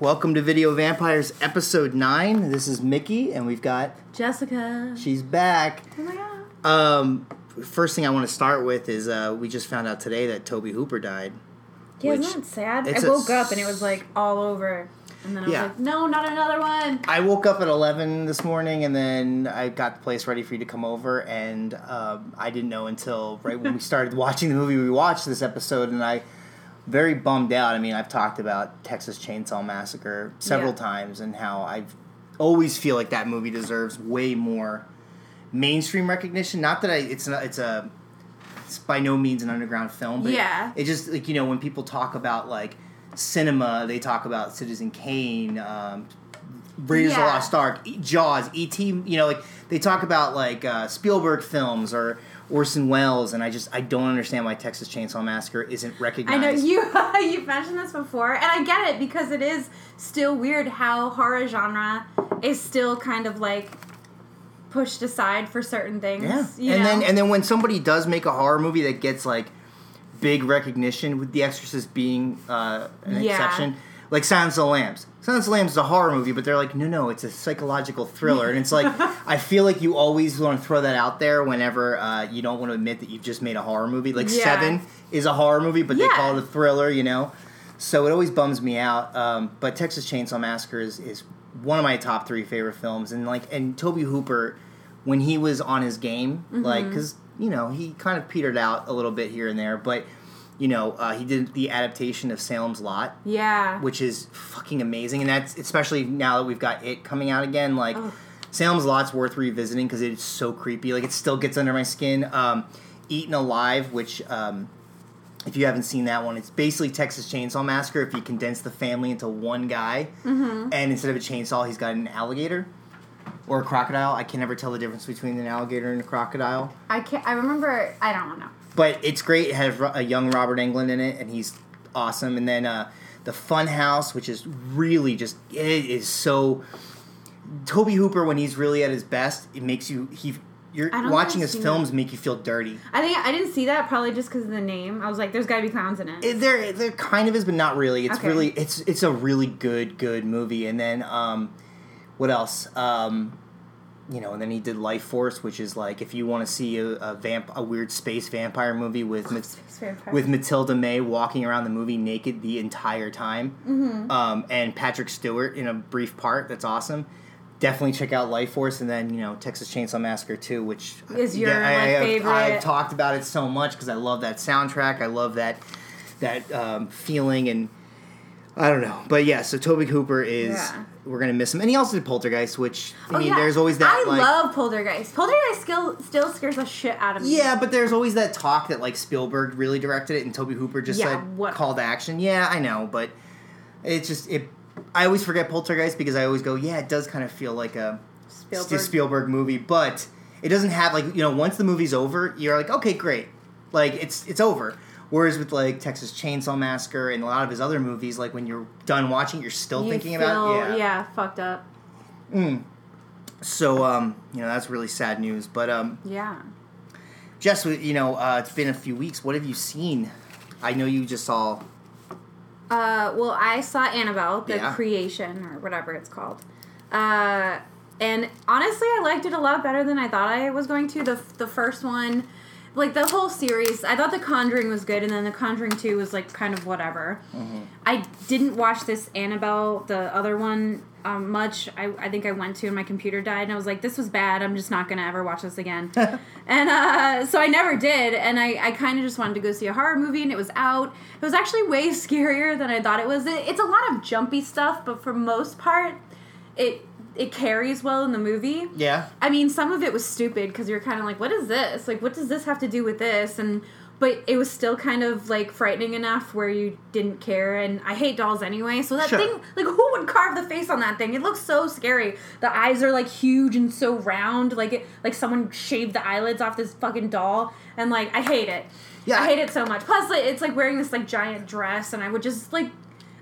Welcome to Video Vampires episode 9. This is Mickey, and we've got. Jessica. She's back. Oh my god. Um, first thing I want to start with is uh, we just found out today that Tobe Hooper died. Yeah, Which- isn't that sad? I a woke up and it was like all over. And then I was Yeah. like, no, not another one. I woke up at 11 this morning, and then I got the place ready for you to come over, and um, I didn't know until right when we started watching the movie we watched this episode, and I very bummed out. I mean, I've talked about Texas Chainsaw Massacre several Yeah. times, and how I always feel like that movie deserves way more mainstream recognition. Not that I, it's not, it's a, it's by no means an underground film, but Yeah. it just like you know when people talk about like cinema, they talk about Citizen Kane, um, Raiders of the Lost Ark, Jaws, E.T. You know, like they talk about like uh, Spielberg films or Orson Welles, and I just I don't understand why Texas Chainsaw Massacre isn't recognized. I know you you've mentioned this before, and I get it because it is still weird how horror genre is still kind of like pushed aside for certain things. Yeah, you and know? then and then when somebody does make a horror movie that gets like big recognition, with The Exorcist being uh, an Yeah. exception, like Silence of the Lambs. Silence of the Lambs is a horror movie, but they're like, no, no, it's a psychological thriller, and it's like I feel like you always want to throw that out there whenever uh, you don't want to admit that you've just made a horror movie. Like Yeah. Seven is a horror movie, but they call it a thriller, you know. So it always bums me out. Um, but Texas Chainsaw Massacre is, is one of my top three favorite films, and like and Tobe Hooper, when he was on his game, Mm-hmm. like because you know he kind of petered out a little bit here and there, but you know uh, he did the adaptation of Salem's Lot, yeah. which is fucking amazing, and that's especially now that we've got it coming out again, like. Salem's Lot's worth revisiting because it's so creepy. Like it still gets under my skin. Um, Eaten Alive, which um, if you haven't seen that one, it's basically Texas Chainsaw Massacre. If you condense the family into one guy, Mm-hmm. and instead of a chainsaw, he's got an alligator or a crocodile. I can never tell the difference between an alligator and a crocodile. I can't. I remember. I don't know. But it's great. It has a young Robert Englund in it, and he's awesome. And then uh, the Fun House, which is really just it is so. Tobe Hooper, when he's really at his best, it makes you he. You're watching his films make you feel dirty. I think I didn't see that probably just because of the name. I was like, "There's got to be clowns in it." It, there, there kind of is, but not really. It's Okay. really, it's it's a really good, good movie. And then, um, what else? Um, you know, and then he did Life Force, which is like if you want to see a, a vamp, a weird space vampire movie with Space vampire. with Mathilda May walking around the movie naked the entire time, Mm-hmm. um, and Patrick Stewart in a brief part. That's awesome. Definitely check out Life Force, and then you know Texas Chainsaw Massacre too, which Is your, like, I, I, favorite? I've talked about it so much because I love that soundtrack. I love that that um, feeling, and I don't know, but yeah. So Tobe Hooper is Yeah. we're gonna miss him, and he also did Poltergeist, which I Oh, mean, yeah. there's always that. I like, love Poltergeist. Poltergeist still still scares the shit out of me. Yeah, but there's always that talk that like Spielberg really directed it, and Tobe Hooper just Yeah, said what- call to action. Yeah, I know, but it's just it. I always forget Poltergeist because I always go, yeah, it does kind of feel like a Spielberg. Spielberg movie, but it doesn't have like you know once the movie's over, you're like, okay, great, like it's it's over. Whereas with like Texas Chainsaw Massacre and a lot of his other movies, like when you're done watching, you're still You thinking feel, about it. yeah, fucked up. So um, you know that's really sad news. But um, Yeah. Jess, you know, uh, it's been a few weeks. What have you seen? I know you just saw. Uh, well, I saw Annabelle, the Yeah. creation or whatever it's called. Uh, and honestly, I liked it a lot better than I thought I was going to. The the first one, like the whole series, I thought The Conjuring was good, and then The Conjuring Two was like kind of whatever. I didn't watch this Annabelle, the other one, um, much. I, I think I went to, and my computer died, and I was like, this was bad. I'm just not gonna ever watch this again. and uh, so I never did, and I, I kind of just wanted to go see a horror movie, and it was out. It was actually way scarier than I thought it was. It, it's a lot of jumpy stuff, but for most part, it it carries well in the movie. Yeah. I mean, some of it was stupid because you're kind of like, what is this? Like, what does this have to do with this? And but it was still kind of like frightening enough where you didn't care. And I hate dolls anyway, so that Sure. thing, like, who would carve the face on that thing? It looks so scary. The eyes are like huge and so round, like it, like someone shaved the eyelids off this fucking doll, and like I hate it. Yeah. I hate it so much. Plus, like, it's like wearing this like giant dress, and I would just like.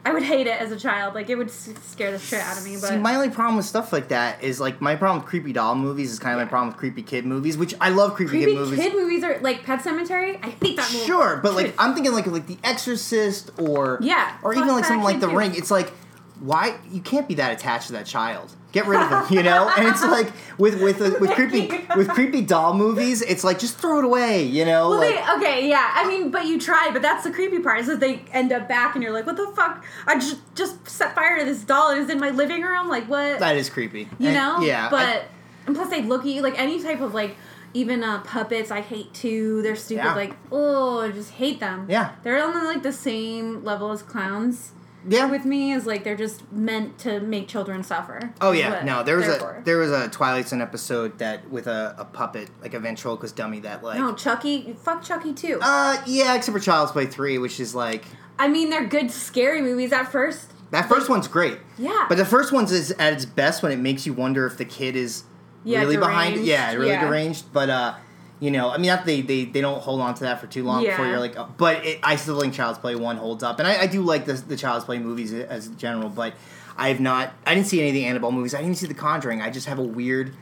I would hate it as a child. Like it would scare the shit out of me. But See, my only problem with stuff like that is like my problem with creepy doll movies is kind of Yeah. my problem with creepy kid movies, which I love creepy, creepy kid movies. kid movies are like Pet Sematary. I hate that movie. Sure, but like I'm thinking like like The Exorcist or Yeah, or even like something like The too. Ring. It's like why you can't be that attached to that child. Get rid of him, you know. And it's like with with with creepy with creepy doll movies, it's like just throw it away, you know. Well, like, they, okay, yeah. I mean, but you try. But that's the creepy part is that they end up back, and you're like, "What the fuck? I just just set fire to this doll, and it's in my living room. Like what? that is creepy. you know? yeah. I- But and plus, they look at you like any type of like even uh, puppets. I hate too. They're stupid. Yeah. Like oh, I just hate them. Yeah. they're on like the same level as clowns. Yeah. With me, is like they're just meant to make children suffer. Oh yeah, no. There was a for. there was a Twilight Zone episode that with a, a puppet, like a ventriloquist dummy that like. no Chucky. Fuck Chucky too. Uh yeah, except for Child's Play three, which is like I mean, they're good scary movies at first. that first one's great. Yeah. But the first one's is at its best when it makes you wonder if the kid is Yeah, really behind it. Yeah, really Yeah. deranged. But uh, you know, I mean, not they they they don't hold on to that for too long before you're like. oh, but it, I still think Child's Play one holds up, and I, I do like the the Child's Play movies as general. But I have not. I didn't see any of the Annabelle movies. I didn't even see The Conjuring. I just have a weird.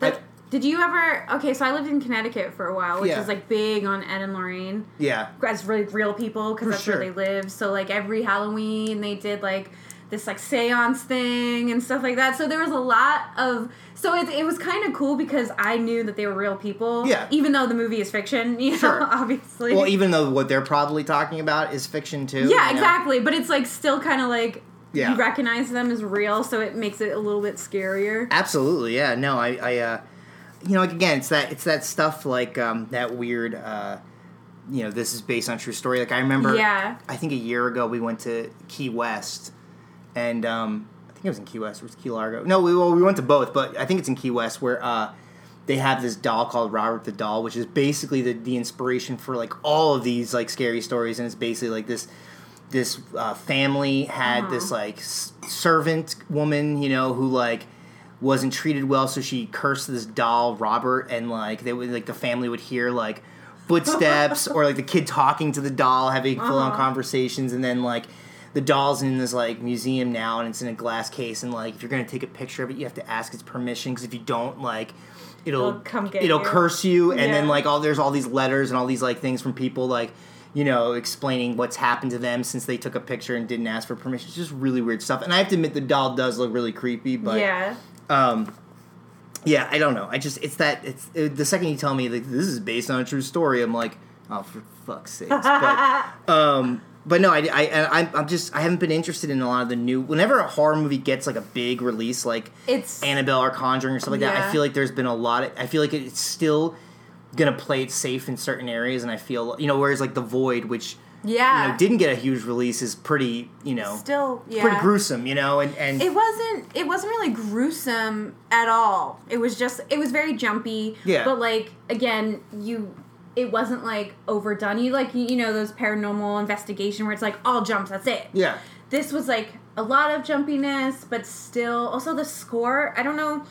Like, I- did you ever? Okay, so I lived in Connecticut for a while, which Yeah. is like big on Ed and Lorraine yeah. as really real people because that's sure. where they live. So like every Halloween they did like this like seance thing and stuff like that. So there was a lot of so it, it was kind of cool because I knew that they were real people. Yeah. Even though the movie is fiction, you know, Sure. obviously. Well, even though what they're probably talking about is fiction too. yeah, you know? exactly. But it's like still kind of like Yeah. you recognize them as real, so it makes it a little bit scarier. Absolutely, yeah. No, I, I, uh, you know, like again, it's that, it's that stuff like um, that weird, uh, you know, this is based on true story. Like I remember, Yeah. I think a year ago we went to Key West, and um, I think it was in Key West or it was Key Largo. No, we well, we went to both, but I think it's in Key West where uh, they have this doll called Robert the Doll, which is basically the the inspiration for like all of these like scary stories, and it's basically like this this uh, family had Uh-huh. this like s- servant woman, you know, who like wasn't treated well, so she cursed this doll Robert, and like they would like the family would hear like footsteps or like the kid talking to the doll, having full on Uh-huh. conversations, and then like the doll's in this like museum now, and it's in a glass case, and like if you're gonna take a picture of it, you have to ask its permission, because if you don't, like it'll It'll come get it'll you. curse you, and then like all there's all these letters and all these like things from people like you know explaining what's happened to them since they took a picture and didn't ask for permission. It's just really weird stuff, and I have to admit the doll does look really creepy, but yeah. um, yeah, I don't know. I just it's that it's it, the second you tell me like this is based on a true story, I'm like, oh for fuck's sakes. But um, but no, I I I'm, I'm just I haven't been interested in a lot of the new. Whenever a horror movie gets like a big release, like It's Annabelle or Conjuring or stuff like that, I feel like there's been a lot. Of, I feel like it's still gonna play it safe in certain areas, and I feel you know whereas like the Void, which yeah. you know didn't get a huge release, is pretty you know Still, yeah. pretty gruesome, you know, and and It wasn't. It wasn't really gruesome at all. It was just. It was very jumpy. Yeah. But like again, you. It wasn't like overdone. You like you know those paranormal investigation where it's like all jumps. That's it. yeah. This was like a lot of jumpiness, but still. Also the score. I don't know.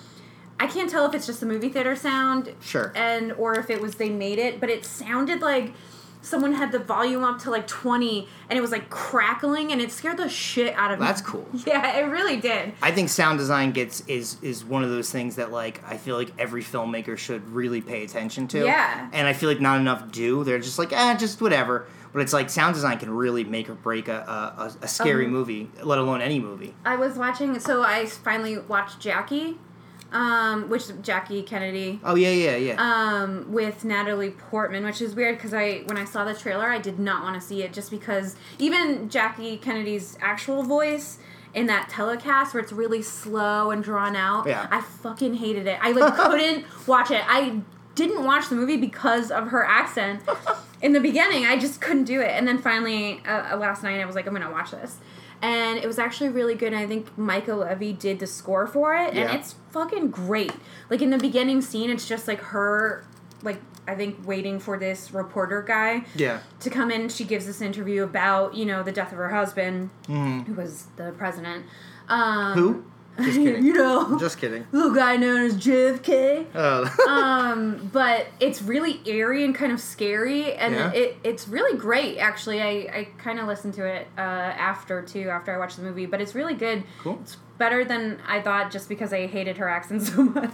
I can't tell if it's just the movie theater sound. Sure. And or if it was they made it, but it sounded like someone had the volume up to like 20 and it was like crackling and it scared the shit out of me. That's cool. Yeah, it really did. I think sound design gets is is one of those things that like I feel like every filmmaker should really pay attention to. Yeah. And I feel like not enough do. They're just like, ah, just whatever. But it's like sound design can really make or break a a, a- a scary Um, movie, let alone any movie. I was watching, so I finally watched Jackie, um, which Jackie Kennedy, Oh yeah, yeah, yeah. um, with Natalie Portman, which is weird because I when I saw the trailer, I did not want to see it just because even Jackie Kennedy's actual voice in that telecast where it's really slow and drawn out, Yeah. I fucking hated it. I like couldn't watch it. I didn't watch the movie because of her accent. In the beginning, I just couldn't do it, and then finally uh, uh, last night I was like, I'm gonna watch this. And it was actually really good. And I think Mica Levi did the score for it, Yeah. and it's fucking great. Like in the beginning scene, it's just like her like I think waiting for this reporter guy Yeah. to come in. She gives this interview about you know the death of her husband, Mhm. who was the president. Um, Who? Just kidding. you know, Just kidding. little guy known as JFK. Oh. um, but it's really airy and kind of scary, and Yeah. it it's really great. Actually, I I kind of listened to it uh, after too after I watched the movie, but it's really good. Cool. It's better than I thought, just because I hated her accent so much.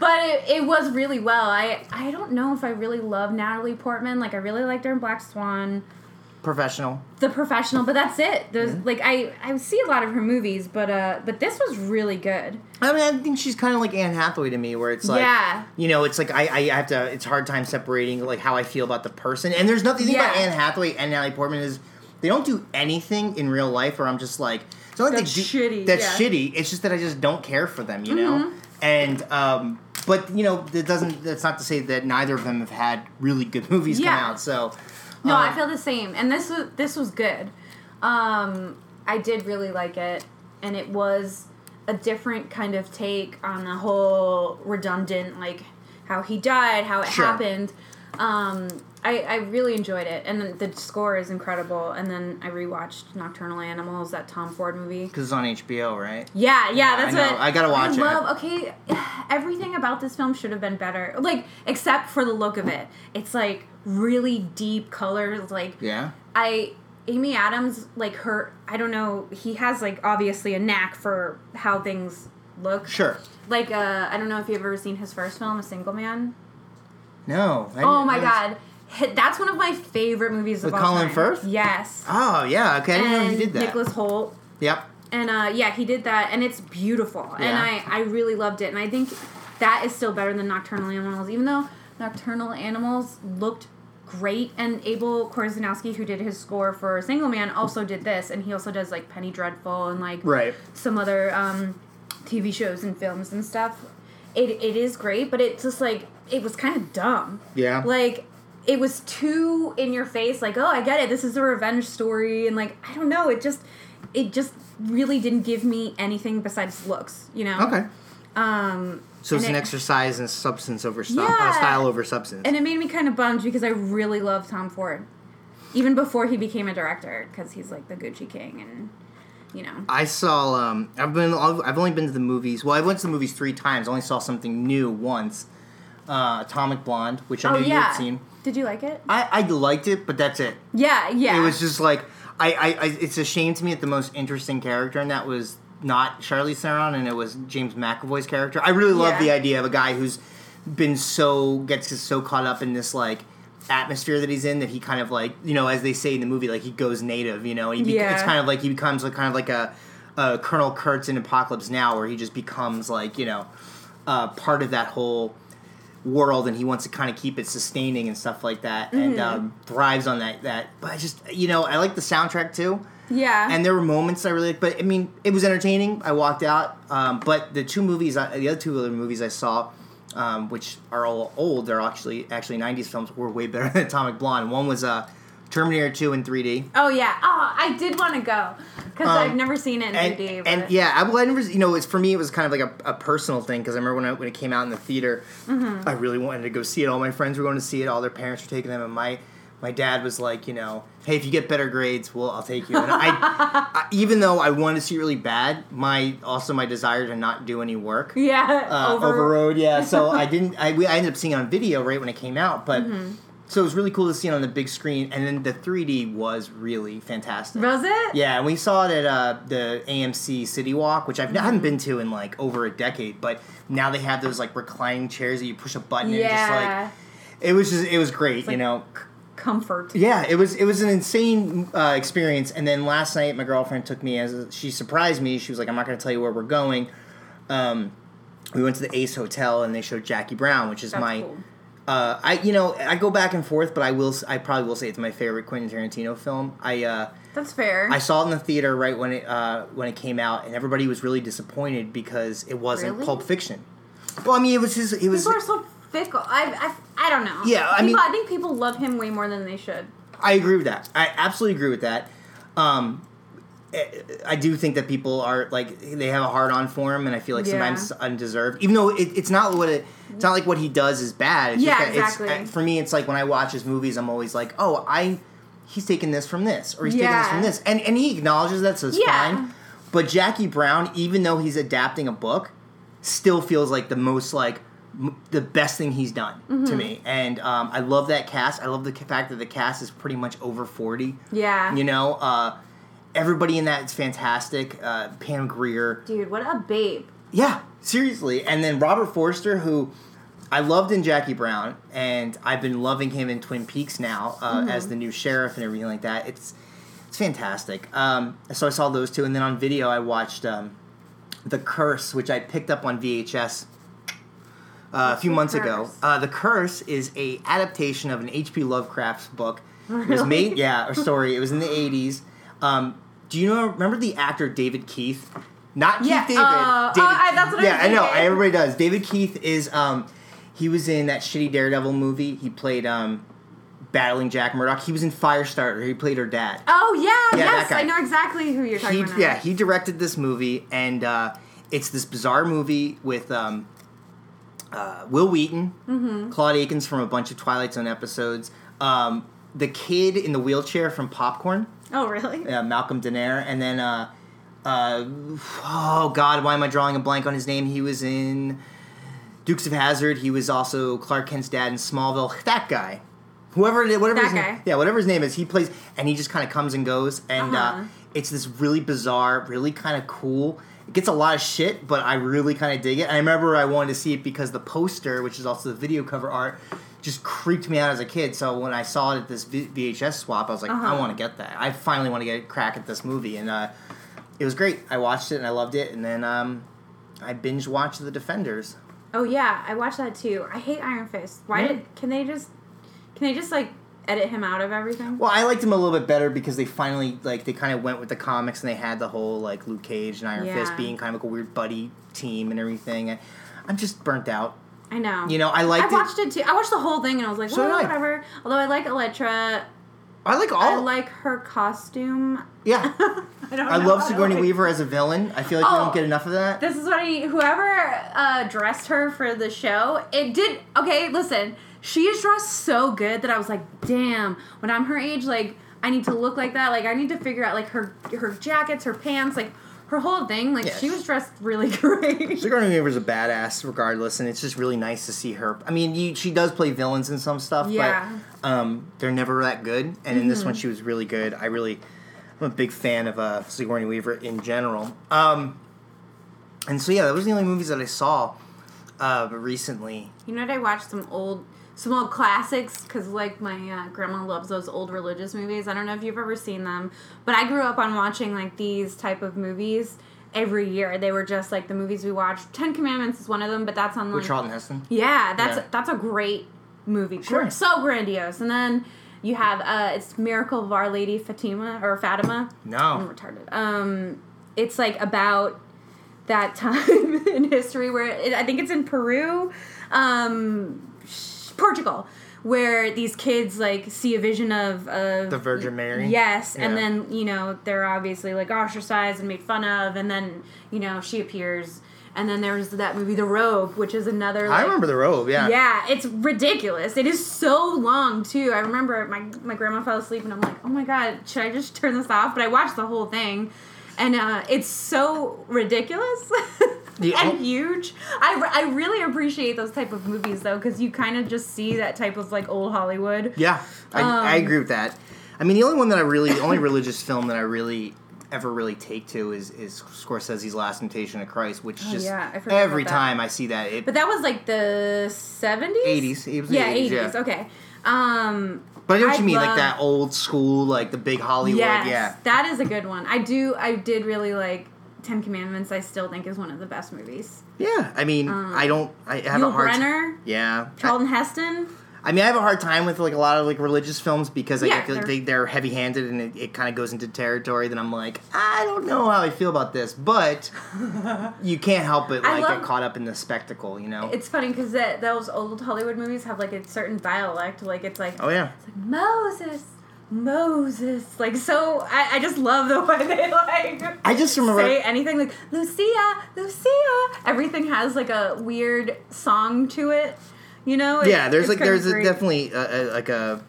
but it, it was really well. I I don't know if I really love Natalie Portman. Like I really liked her in Black Swan. Professional. The Professional, but that's it. There's Mm-hmm. like I I see a lot of her movies, but uh but this was really good. I mean, I think she's kind of like Anne Hathaway to me, where it's like, Yeah. you know, it's like I, I have to. It's hard time separating like how I feel about the person. And there's nothing the thing about Anne Hathaway and Natalie Portman is they don't do anything in real life where I'm just like, it's not like That's do, shitty, That's yeah. Mm-hmm. shitty. It's just that I just don't care for them, you know. And um, but you know, that doesn't. That's not to say that neither of them have had really good movies Yeah. come out. So No, I um, feel the same, and this was this was good. Um, I did really like it, and it was a different kind of take on the whole redundant, like how he died, how it Sure. happened. Um, I, I really enjoyed it, and the score is incredible. And then I rewatched Nocturnal Animals, that Tom Ford movie. because it's on HBO, right? Yeah, yeah, that's I know. what I gotta watch I it. love. Okay, everything about this film should have been better. Like, except for the look of it. It's like really deep colors. Like, Yeah. I Amy Adams, like her. I don't know. He has like obviously a knack for how things look. Sure. Like, uh, I don't know if you've ever seen his first film, A Single Man. No. I- Oh my god, that's one of my favorite movies With of all Colin time. Firth? Yes. Oh yeah. Okay. I didn't know he did that. Nicholas Hoult. Yep. And uh, yeah, he did that, and it's beautiful, and I I really loved it, and I think that is still better than Nocturnal Animals, even though Nocturnal Animals looked great, and Abel Korzeniowski, who did his score for Single Man, also did this, and he also does like Penny Dreadful and like Right. some other um, TV shows and films and stuff. It it is great, but it's just like it was kind of dumb. Yeah. Like it was too in your face. Like oh, I get it. This is a revenge story, and like I don't know. It just it just really didn't give me anything besides looks. You know. Okay. Um. So it's an it- exercise in substance over style, Yeah. uh, style over substance. And it made me kind of bummed because I really love Tom Ford, even before he became a director, because he's like the Gucci King, and you know. I saw. Um, I've been. I've only been to the movies. Well, I went to the movies three times. I only saw something new once. Uh, Atomic Blonde, which I Oh knew you had seen. Did you like it? I, I liked it, but that's it. Yeah. Yeah. It was just like I, I, I. It's a shame to me that the most interesting character in that was not Charlize Theron, and it was James McAvoy's character. I really love Yeah. the idea of a guy who's been so gets so caught up in this like atmosphere that he's in that he kind of like you know as they say in the movie like he goes native you know he be- Yeah. it's kind of like he becomes like kind of like a, a Colonel Kurtz in Apocalypse Now where he just becomes like you know uh, part of that whole world and he wants to kind of keep it sustaining and stuff like that and Mm-hmm. um, thrives on that that but I just you know I like the soundtrack too yeah. and there were moments I really but I mean, it was entertaining. I walked out, um, but the two movies, I, the other two other movies I saw, um, which are all old, they're actually actually '90s films, were way better than Atomic Blonde. One was uh, Terminator 2 in 3D, Oh yeah. Oh, I did want to go because Um, I've never seen it in and 3D. But and yeah, I, well, I never, you know, it's for me, it was kind of like a, a personal thing because I remember when I, when it came out in the theater, Mm-hmm. I really wanted to go see it. All my friends were going to see it. All their parents were taking them, and my my dad was like, you know, hey, if you get better grades, well, I'll take you. And I, I even though I wanted to see it really bad, my also my desire to not do any work. yeah, Uh, over. Overrode, yeah. So I didn't. I, we, I ended up seeing it on video right when it came out, but Mm-hmm. So it was really cool to see it on the big screen, and then the 3D was really fantastic. Was it? Yeah, and we saw it at uh, the AMC City Walk, which I've, I haven't been to in like over a decade. But now they have those like reclining chairs that you push a button and just like it was just it was great, you like- know. Comfort. Yeah, it was it was an insane uh, experience. And then last night, my girlfriend took me as she surprised me. She was like, "I'm not going to tell you where we're going." Um, we went to the Ace Hotel and they showed Jackie Brown, which is That's my. cool. Uh, I you know I go back and forth, but I will I probably will say it's my favorite Quentin Tarantino film. I uh, That's fair. I saw it in the theater right when it uh, when it came out, and everybody was really disappointed because it wasn't Really? Pulp Fiction. Well, I mean, it was his. It was. people are so fickle. I, I, I don't know. Yeah, I People- mean- I think people love him way more than they should. I agree with that. I absolutely agree with that. Um, I do think that people are like they have a hard on for him, and I feel like Yeah. sometimes it's undeserved. Even though it, it's not what it, it's not like what he does is bad. It's Yeah, exactly. uh, for me, it's like when I watch his movies, I'm always like, oh, I, he's taking this from this, or he's taking this from this, and and he acknowledges that, so it's Yeah. fine. But Jackie Brown, even though he's adapting a book, still feels like the most like m- the best thing he's done Mm-hmm. to me, and um, I love that cast. I love the fact that the cast is pretty much over forty. Yeah. You know, uh, everybody in that is fantastic. Uh, Pam Grier. Dude, what a babe. Yeah, seriously. And then Robert Forster, who I loved in Jackie Brown, and I've been loving him in Twin Peaks now uh, Mm-hmm. as the new sheriff and everything like that. It's it's fantastic. Um, so I saw those two, and then on video I watched um, The Curse, which I picked up on VHS. Uh, a few months ago, uh, The Curse is a adaptation of an H.P. Lovecraft's book. It was Really? made, yeah, or story. It was in the '80s. Um, do you know? Remember the actor David Keith? Not Keith Yeah, David. uh, David I- that's what yeah, was I know. Everybody does. David Keith is. Um, he was in that shitty Daredevil movie. He played um, battling Jack Murdock. He was in Firestarter. He played her dad. Oh yeah, Yeah, yes. I know exactly who you're talking He, about. yeah, he directed this movie, and uh, it's this bizarre movie with um, uh, Wil Wheaton, Mm-hmm. Claude Akins from a bunch of Twilight Zone episodes, um, the kid in the wheelchair from Popcorn, Oh really? uh, Malcolm Danare, and then uh, uh, oh god, why am I drawing a blank on his name? He was in Dukes of Hazzard. He was also Clark Kent's dad in Smallville. That guy, whoever it is, whatever That his guy. name, yeah, whatever his name is, he plays, and he just kind of comes and goes, and uh Uh-huh. it's this really bizarre, really kind of cool. It gets a lot of shit, but I really kind of dig it. And I remember I wanted to see it because the poster, which is also the video cover art, just creeped me out as a kid. So when I saw it at this V- VHS swap, I was like, I Uh-huh. want to get that. I finally want to get a crack at this movie, and uh, it was great. I watched it and I loved it, and then um, I binge watched The Defenders. Oh yeah, I watched that too. I hate Iron Fist. Why Yeah. did? Can they just? Can they just like edit him out of everything? Well, I liked him a little bit better because they finally like they kind of went with the comics and they had the whole like Luke Cage and Iron Fist being kind of like a weird buddy team and everything. I- I'm just burnt out. I know. You know, I liked I watched it. too. I watched the whole thing and I was like, So well, did I. whatever. Although I like Elektra. I like all. I like her costume. yeah, I don't. I know love how to Sigourney like- Weaver as a villain. I feel like we Oh. don't get enough of that. This is what I whoever uh, dressed her for the show. It did okay. Listen, she is dressed so good that I was like, damn. When I'm her age, like I need to look like that. Like I need to figure out like her her jackets, her pants, like her whole thing. Like Yeah, she was dressed really great. Sigourney Weaver's a badass, regardless, and it's just really nice to see her. I mean, you, she does play villains in some stuff, Yeah. but um, they're never that good. And in this Mm-hmm. one, she was really good. I really, I'm a big fan of uh, Sigourney Weaver in general. Um, and so yeah, that was the only movies that I saw uh, recently. You know what? I watched some old some old classics because like my uh, grandma loves those old religious movies. I don't know if you've ever seen them, but I grew up on watching like these type of movies every year. They were just like the movies we watched. Ten Commandments is one of them, but that's on With like Charlton Heston. yeah, that's Yeah. that's a great movie. Sure. so grandiose. And then you have uh, it's Miracle of Our Lady Fatima or Fatima. no I'm retarded. Um, it's like about that time in history where it, I think it's in Peru, um, Portugal, where these kids like see a vision of, of The Virgin Mary? Yes, and then you know they're obviously like ostracized and made fun of, and then you know she appears, and then there's that movie The Robe, which is another. I remember the robe. Yeah. yeah, it's ridiculous. It is so long too. I remember my my grandma fell asleep and I'm like, oh my god, should I just turn this off? But I watched the whole thing, and uh, it's so ridiculous The- and huge. I, I really appreciate those type of movies though, because you kind of just see that type of like old Hollywood. Yeah, I, I Um, agree with that. I mean, the only one that I really, the only religious film that I really ever really take to is is Scorsese's Last Temptation of Christ, which Oh, just yeah, I every time I see that, it. But that was like the seventies, 80s. It was yeah, 80s, yeah. Okay. Um, but I know what I you mean, like that old school, like the big Hollywood. Yes, Yeah, that is a good one. I do. I did really like Ten Commandments. I still think is one of the best movies. yeah. I mean, um, I don't. I have Yul a hard. Brynner, yeah. Charlton Heston. I mean, I have a hard time with like a lot of like religious films because like, Yeah, I feel like they're- they, they're heavy handed and it, it kind of goes into territory that I'm like, I don't know how I feel about this, but you can't help but like love- get caught up in the spectacle, you know? It's funny because those old Hollywood movies have like a certain dialect. Like it's like, oh yeah. it's like Moses, Moses. Like so I, I just love the way they like I just remember say anything like Lucia, Lucia. Everything has like a weird song to it. You know? It- yeah, there's like there's a, definitely a, a, like a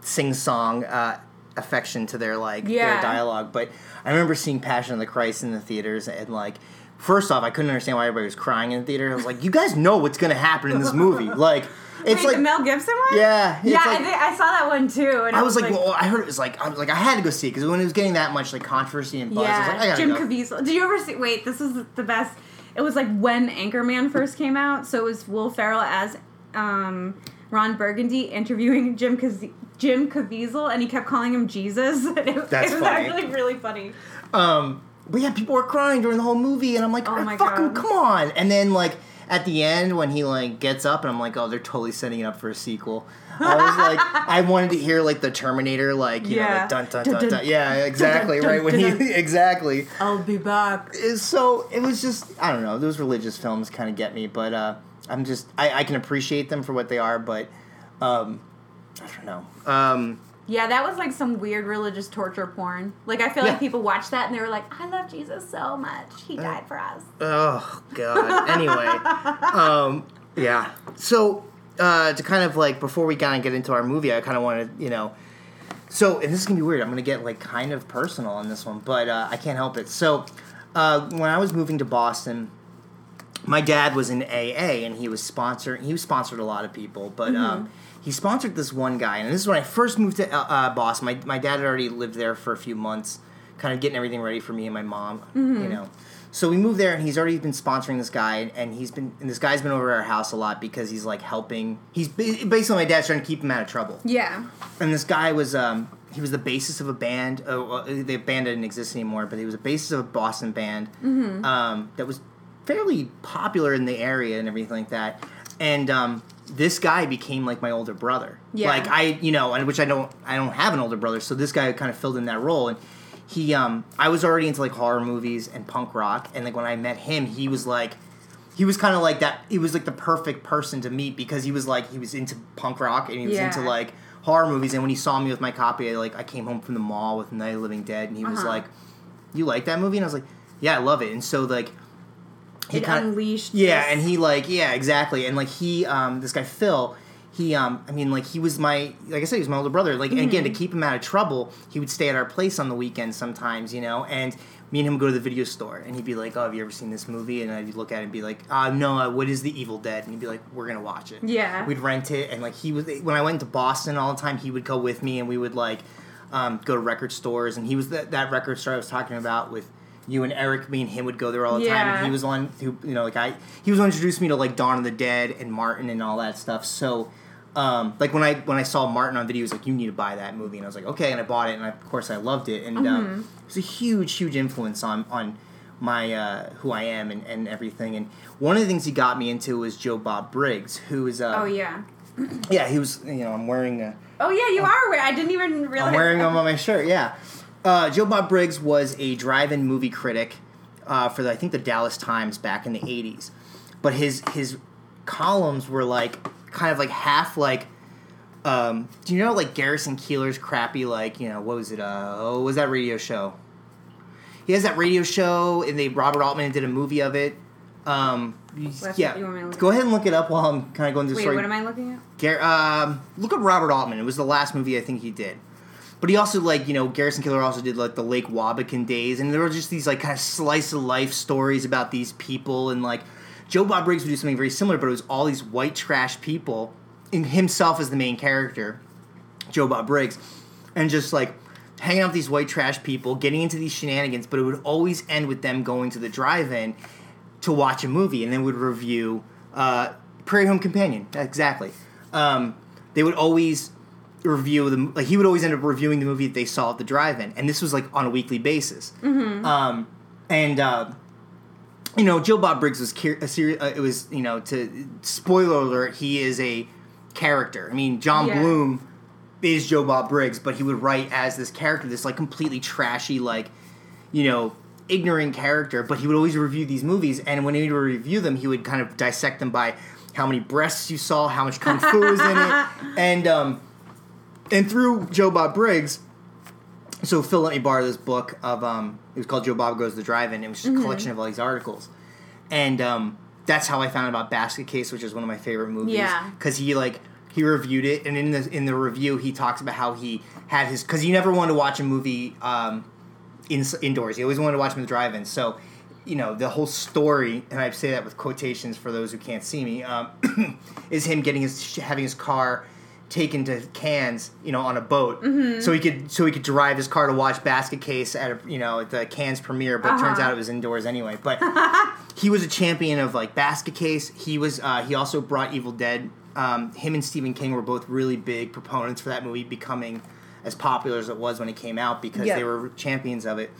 sing song uh, affection to their like their dialogue. But I remember seeing Passion of the Christ in the theaters and like. First off, I couldn't understand why everybody was crying in the theater. I was like, "You guys know what's gonna happen in this movie." Like, it's Wait, like, the Mel Gibson one? yeah, Yeah, like- I, think, I saw that one too. And I was like, well, I heard it was like, I was like, I had to go see it because when it was getting that much like controversy and buzz, I was yeah, like, I Jim go. Caviezel. Did you ever see? Wait, this is the best. It was like when Anchorman first came out, so it was Will Ferrell as um, Ron Burgundy interviewing Jim Caz- Jim Caviezel, and he kept calling him Jesus. And it, That's it was funny. actually really funny. Um, but yeah, people were crying during the whole movie, and I'm like, Oh oh my fucking God. come on! And then like at the end when he like gets up, and I'm like, oh, they're totally setting it up for a sequel. I was like, I wanted to hear like the Terminator, like you know, Yeah. like, dun dun Dun, dun dun. Yeah, exactly. right when he exactly. I'll be back. So it was just I don't know. Those religious films kind of get me, but uh, I'm just I, I can appreciate them for what they are, but um, I don't know. Um, Yeah, that was like some weird religious torture porn. Like I feel Yeah. like people watched that and they were like, "I love Jesus so much. He died for us." Oh God. Anyway, um, yeah. So uh, to kind of like before we kind of get into our movie, I kind of wanted you know. So and this is gonna be weird. I'm gonna get like kind of personal on this one, but uh, I can't help it. So uh, when I was moving to Boston, my dad was in AA and he was sponsoring. He was sponsored a lot of people, but um, he sponsored this one guy. And this is when I first moved to uh, uh, Boston. My my dad had already lived there for a few months, kind of getting everything ready for me and my mom. You know, so we moved there and he's already been sponsoring this guy, and, he's been and this guy's been over at our house a lot because he's like helping. He's basically my dad's trying to keep him out of trouble Yeah. and this guy was um he was the bassist of a band. Well, the band didn't exist anymore, but he was a bassist of a Boston band um, that was fairly popular in the area and everything like that. And um, this guy became like my older brother. Yeah. Like I, you know, and which I don't, I don't have an older brother, so this guy kind of filled in that role. And he, um, I was already into like horror movies and punk rock, and like when I met him, he was like he was kind of like that. He was like the perfect person to meet because he was like he was into punk rock and he was Yeah. into like horror movies. And when he saw me with my copy, I like I came home from the mall with Night of the Living Dead, and he was Uh-huh. like, "You like that movie?" And I was like, "Yeah, I love it." And so like It kinda- unleashed. yeah, this- and he like yeah exactly, and like he um this guy Phil. He, um, I mean, like he was my, like I said, he was my older brother. Like, and again, Mm-hmm. to keep him out of trouble, he would stay at our place on the weekends sometimes, you know. And me and him would go to the video store, and he'd be like, "Oh, have you ever seen this movie?" And I'd look at it and be like, "Uh, no, uh, what is The Evil Dead?" And he'd be like, "We're gonna watch it." Yeah. We'd rent it, and like he was when I went to Boston all the time, he would go with me, and we would like um, go to record stores, and he was that that record store I was talking about with you and Eric. Me and him would go there all the time. And he was on who you know like I he was the one who introduced me to like Dawn of the Dead and Martin and all that stuff. So. Um, like when I when I saw Martin on video, he was like, "You need to buy that movie," and I was like, "Okay," and I bought it, and I, of course I loved it, and Mm-hmm. um, it was a huge, huge influence on on my uh, who I am and, and everything. And one of the things he got me into was Joe Bob Briggs, who is uh, Oh yeah. yeah, he was you know I'm wearing a Oh yeah, you are wearing. I didn't even realize. I'm wearing them on my shirt. Yeah, uh, Joe Bob Briggs was a drive-in movie critic uh, for the, I think the Dallas Times back in the '80s, but his his columns were like kind of like half like. Um, do you know like Garrison Keillor's crappy like you know what was it? Uh, oh, was that radio show? He has that radio show, and they Robert Altman did a movie of it. Um, yeah, you want me to look go ahead and look it up while I'm kind of going through the Wait, story. what am I looking at? Gar- um, look up Robert Altman. It was the last movie I think he did. But he also like you know Garrison Keillor also did like the Lake Wobegon days, and there were just these like kind of slice of life stories about these people, and like Joe Bob Briggs would do something very similar, but it was all these white trash people, and himself as the main character, Joe Bob Briggs, and just like hanging out with these white trash people, getting into these shenanigans, but it would always end with them going to the drive-in to watch a movie, and then would review uh, Prairie Home Companion. Exactly. Um, they would always review the like he would always end up reviewing the movie that they saw at the drive-in, and this was like on a weekly basis. Um, and uh, you know, Joe Bob Briggs was cur- a serious. Uh, it was you know to spoiler alert, he is a character. I mean, John Yeah. Bloom is Joe Bob Briggs, but he would write as this character, this like completely trashy, like you know, ignorant character. But he would always review these movies, and when he would review them, he would kind of dissect them by how many breasts you saw, how much kung fu was in it, and um, and through Joe Bob Briggs, so Phil let me borrow this book of um, it was called Joe Bob Goes to the Drive-In. It was just a collection of all these articles, and um, that's how I found out about Basket Case, which is one of my favorite movies. Yeah. because he like he reviewed it, and in the in the review he talks about how he had his because he never wanted to watch a movie um, in, indoors. He always wanted to watch them in the drive-in. So. You know the whole story, and I say that with quotations for those who can't see me, um, is him getting his having his car taken to Cannes, you know, on a boat, so he could so he could drive his car to watch Basket Case at a, you know at the Cannes premiere. But turns Uh-huh. out it was indoors anyway. But he was a champion of like Basket Case. He was uh, he also brought Evil Dead. Um, him and Stephen King were both really big proponents for that movie becoming as popular as it was when it came out because Yeah. they were champions of it.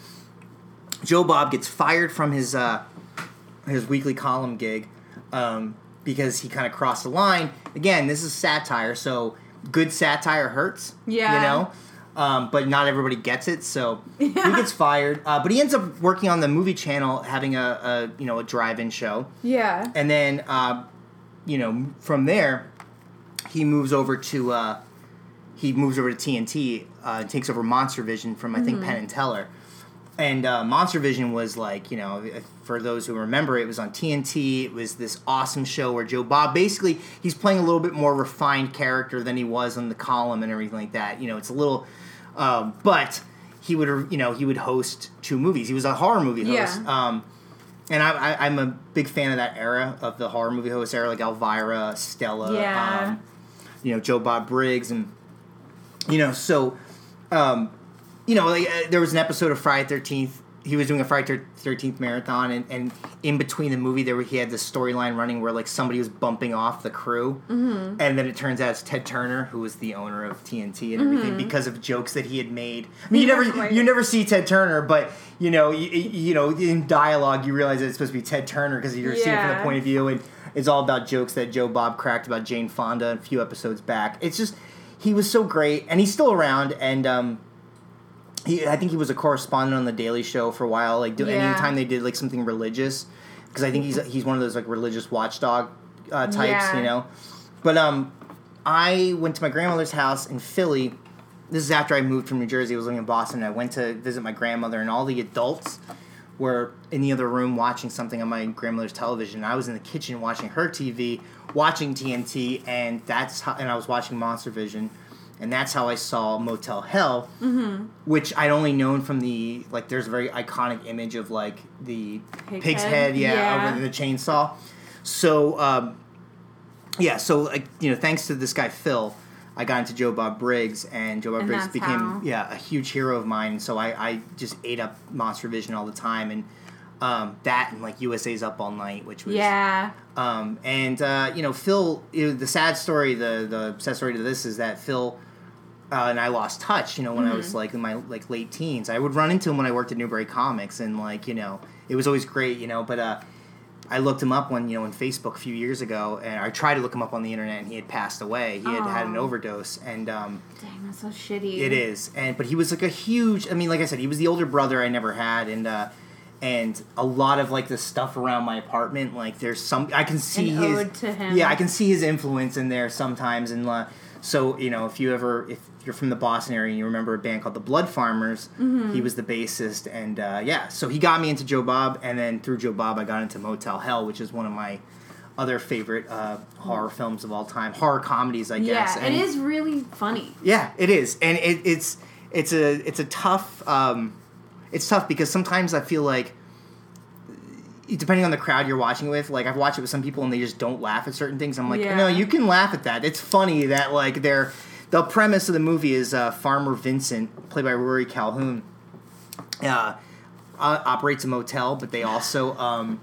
Joe Bob gets fired from his uh, his weekly column gig um, because he kind of crossed the line. Again, this is satire, so good satire hurts. Yeah. you know. Um, but not everybody gets it, so he gets fired. Uh, but he ends up working on the movie channel, having a, a you know a drive-in show, Yeah. and then uh, you know from there he moves over to uh, he moves over to TNT uh, and takes over Monster Vision from I think Penn and Teller. And uh, Monster Vision was like, you know, for those who remember, it was on TNT. It was this awesome show where Joe Bob basically he's playing a little bit more refined character than he was on the column and everything like that. You know, it's a little, um, but he would, you know, he would host two movies. He was a horror movie host. Yeah. Um, and I, I, I'm a big fan of that era of the horror movie host era, like Elvira, Stella, Yeah. um, you know, Joe Bob Briggs, and you know, so um, you know, like, uh, there was an episode of Friday Thirteenth. He was doing a Friday Thirteenth marathon, and, and in between the movie, there were, he had this storyline running where like somebody was bumping off the crew, mm-hmm. and then it turns out it's Ted Turner who was the owner of TNT and everything because of jokes that he had made. I mean, you never Right. you never see Ted Turner, but you know, you, you know, in dialogue, you realize that it's supposed to be Ted Turner because you're seeing it from the point of view, and it's all about jokes that Joe Bob cracked about Jane Fonda a few episodes back. It's just he was so great, and he's still around, and um, he, I think he was a correspondent on the Daily Show for a while. Like, do, Yeah. anytime they did like something religious, because I think he's he's one of those like religious watchdog uh, types, Yeah. you know. But um, I went to my grandmother's house in Philly. This is after I moved from New Jersey. I was living in Boston. And I went to visit my grandmother, and all the adults were in the other room watching something on my grandmother's television. I was in the kitchen watching her TV, watching TNT, and that's how. And I was watching Monster Vision, and that's how I saw Motel Hell, which I'd only known from the like. There's a very iconic image of like the Pig pig's head? head, yeah, Yeah. over the chainsaw. So um, yeah, so like you know, thanks to this guy Phil, I got into Joe Bob Briggs, and Joe Bob And Briggs became how- yeah a huge hero of mine. So I, I just ate up Monster Vision all the time, and um, that and like USA's Up All Night, which was Yeah. um, and uh, you know, Phil. You know, the sad story, the the sad story to this is that Phil uh, and I lost touch. You know, when I Mm-hmm. was like in my like late teens, I would run into him when I worked at Newbury Comics, and like you know, it was always great. You know, but uh, I looked him up when you know on Facebook a few years ago, and I tried to look him up on the internet, and he had passed away. He had had an overdose, and um, Dang, that's so shitty. it is, and but he was like a huge. I mean, like I said, he was the older brother I never had, and uh, and a lot of like the stuff around my apartment, like there's some I can see An his ode to him. yeah, I can see his influence in there sometimes, and uh, so you know, if you ever if you're from the Boston area and you remember a band called the Blood Farmers, Mm-hmm. he was the bassist, and uh, yeah, so he got me into Joe Bob, and then through Joe Bob, I got into Motel Hell, which is one of my other favorite uh, horror films of all time, horror comedies, I guess. Yeah, it is really funny. Yeah, it is, and it, it's it's a it's a tough um, it's tough because sometimes I feel like depending on the crowd you're watching with, like I've watched it with some people and they just don't laugh at certain things. I'm like, Yeah. no, you can laugh at that. It's funny that like they're the premise of the movie is uh, Farmer Vincent, played by Rory Calhoun, uh, uh, operates a motel, but they also um,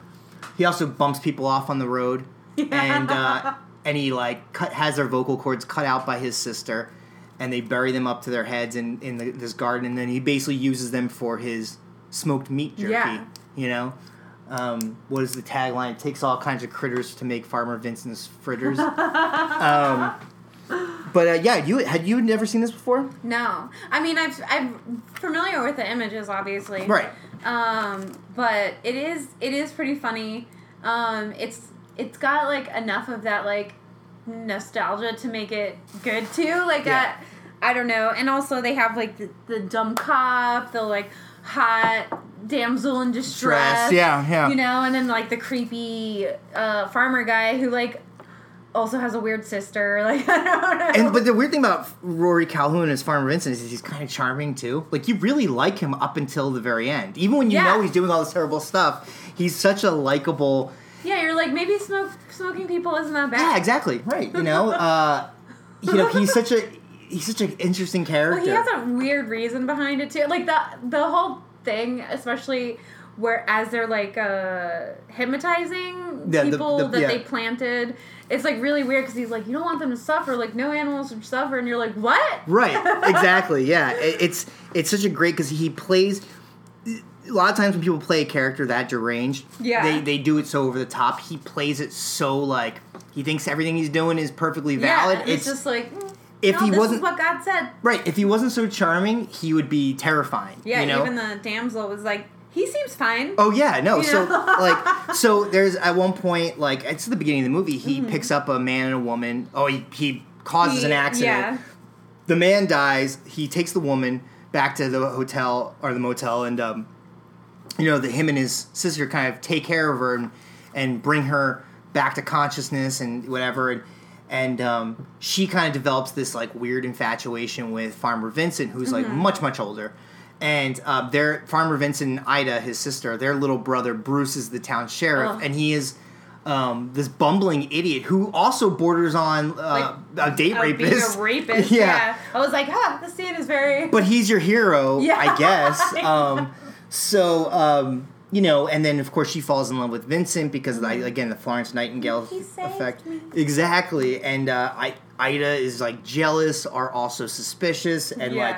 he also bumps people off on the road, and uh, and he like cut has their vocal cords cut out by his sister, and they bury them up to their heads in in the, this garden, and then he basically uses them for his smoked meat jerky. Yeah. You know. Um, what is the tagline? It takes all kinds of critters to make Farmer Vincent's fritters. um, but uh, yeah, you had you never seen this before? No, I mean I've I'm familiar with the images, obviously. Right. Um, but it is it is pretty funny. Um, it's it's got like enough of that like nostalgia to make it good too. Like Yeah. I don't know. And also they have like the, the dumb cop, the like hot damsel in distress. Stress, yeah, yeah. You know, and then like the creepy uh, farmer guy who like also has a weird sister. Like I don't know. And but the weird thing about Rory Calhoun as Farmer Vincent is he's kind of charming too. Like you really like him up until the very end, even when you Yeah. know he's doing all this terrible stuff. He's such a likable. yeah, you're like maybe smoke smoking people isn't that bad. Yeah, exactly. Right. You know. uh You know, he's such a he's such an interesting character. Well, he has a weird reason behind it too. Like the the whole thing, especially where as they're like uh hypnotizing Yeah, people the- that yeah. they planted. It's like really weird because he's like, you don't want them to suffer. Like no animals should suffer, and you're like, what? Right. Exactly. Yeah. It, it's it's such a great because he plays. A lot of times when people play a character that deranged, Yeah. they they do it so over the top. He plays it so like he thinks everything he's doing is perfectly valid. Yeah, and it's, just like mm, if no, he wasn't- what God said. right. If he wasn't so charming, he would be terrifying. Yeah, You know? even the damsel was like, he seems fine. Oh yeah, no. You So like, so there's at one point, like it's the beginning of the movie. Mm-hmm. He picks up a man and a woman. Oh, he, he causes He- an accident. Yeah. The man dies. He takes the woman back to the hotel or the motel, and um, you know, the him and his sister kind of take care of her and and bring her back to consciousness and whatever. And and um, she kind of develops this like weird infatuation with Farmer Vincent, who's like Mm-hmm. much much older. And uh, their Farmer Vincent and Ida, his sister, their little brother Bruce is the town sheriff, Ugh. and he is um, this bumbling idiot who also borders on uh, a date being rapist. a rapist. yeah. I was like, huh, the scene is very. but he's your hero, Yeah. I guess. Um, so um, you know, and then of course she falls in love with Vincent because I, again the Florence Nightingale Mm-hmm. Effect. Exactly, and uh, I, Ida is like jealous, are also suspicious, and like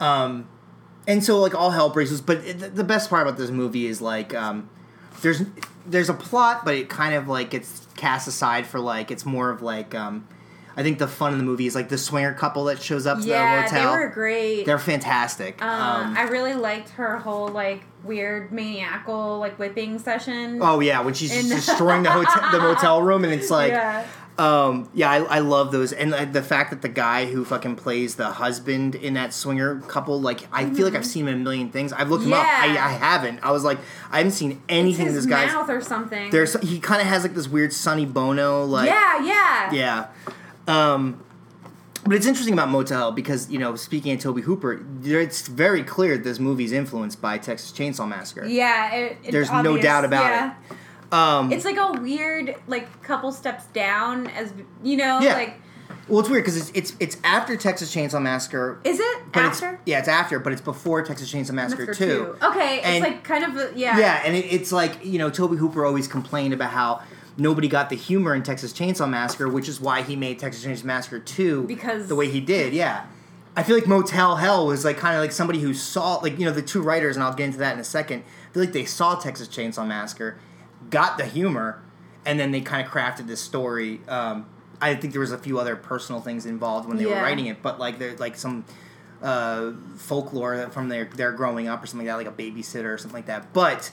um, and so like all hell breaks loose. But it, the- best part about this movie is like um, there's there's a plot, but it kind of like gets cast aside for like it's more of like um, I think the fun of the movie is like the swinger couple that shows up to yeah, the motel. they were great. They're fantastic. Uh, um, I really liked her whole like weird maniacal like whipping session. oh yeah, when she's just In- destroying the hotel, the motel room, and it's like, yeah. Um, yeah, I, I love those, and uh, the fact that the guy who fucking plays the husband in that swinger couple, like, I feel like I've seen him in a million things. I've looked him up. I, Mm-hmm. I haven't. I was like, I haven't seen It's anything his this guy's. mouth or something. There's he kind of has like this weird Sonny Bono like yeah, yeah, yeah. Um, but it's interesting about Motel because you know, speaking of Tobe Hooper, it's very clear that this movie's influenced by Texas Chainsaw Massacre. Yeah, it, it's There's no doubt about yeah. it. Um, It's like a weird, like couple steps down, as you know, Yeah. like well, it's weird because it's, it's it's after Texas Chainsaw Massacre. is it after? It's, yeah, it's after, but it's before Texas Chainsaw Massacre, Massacre two. Okay, And- it's like kind of a, yeah, Yeah, and it, it's like you know, Tobe Hooper always complained about how nobody got the humor in Texas Chainsaw Massacre, which is why he made Texas Chainsaw Massacre two Because- the way he did. Yeah, I feel like Motel Hell was like kind of like somebody who saw like you know the two writers, and I'll get into that in a second. I feel like they saw Texas Chainsaw Massacre, got the humor, and then they kind of crafted this story. Um, I think there was a few other personal things involved when they were writing it, but like there's like some uh, folklore from their their growing up or something like that, like a babysitter or something like that. But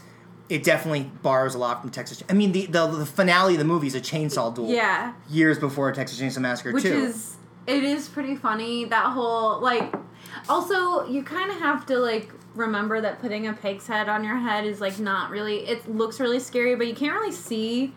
it definitely borrows a lot from Texas. I mean, the the, the finale of the movie is a chainsaw duel. yeah, Years before Texas Chainsaw Massacre which two. is it is pretty funny that whole like. Also, you kind of have to like remember that putting a pig's head on your head is like not really. It looks really scary, but you can't really see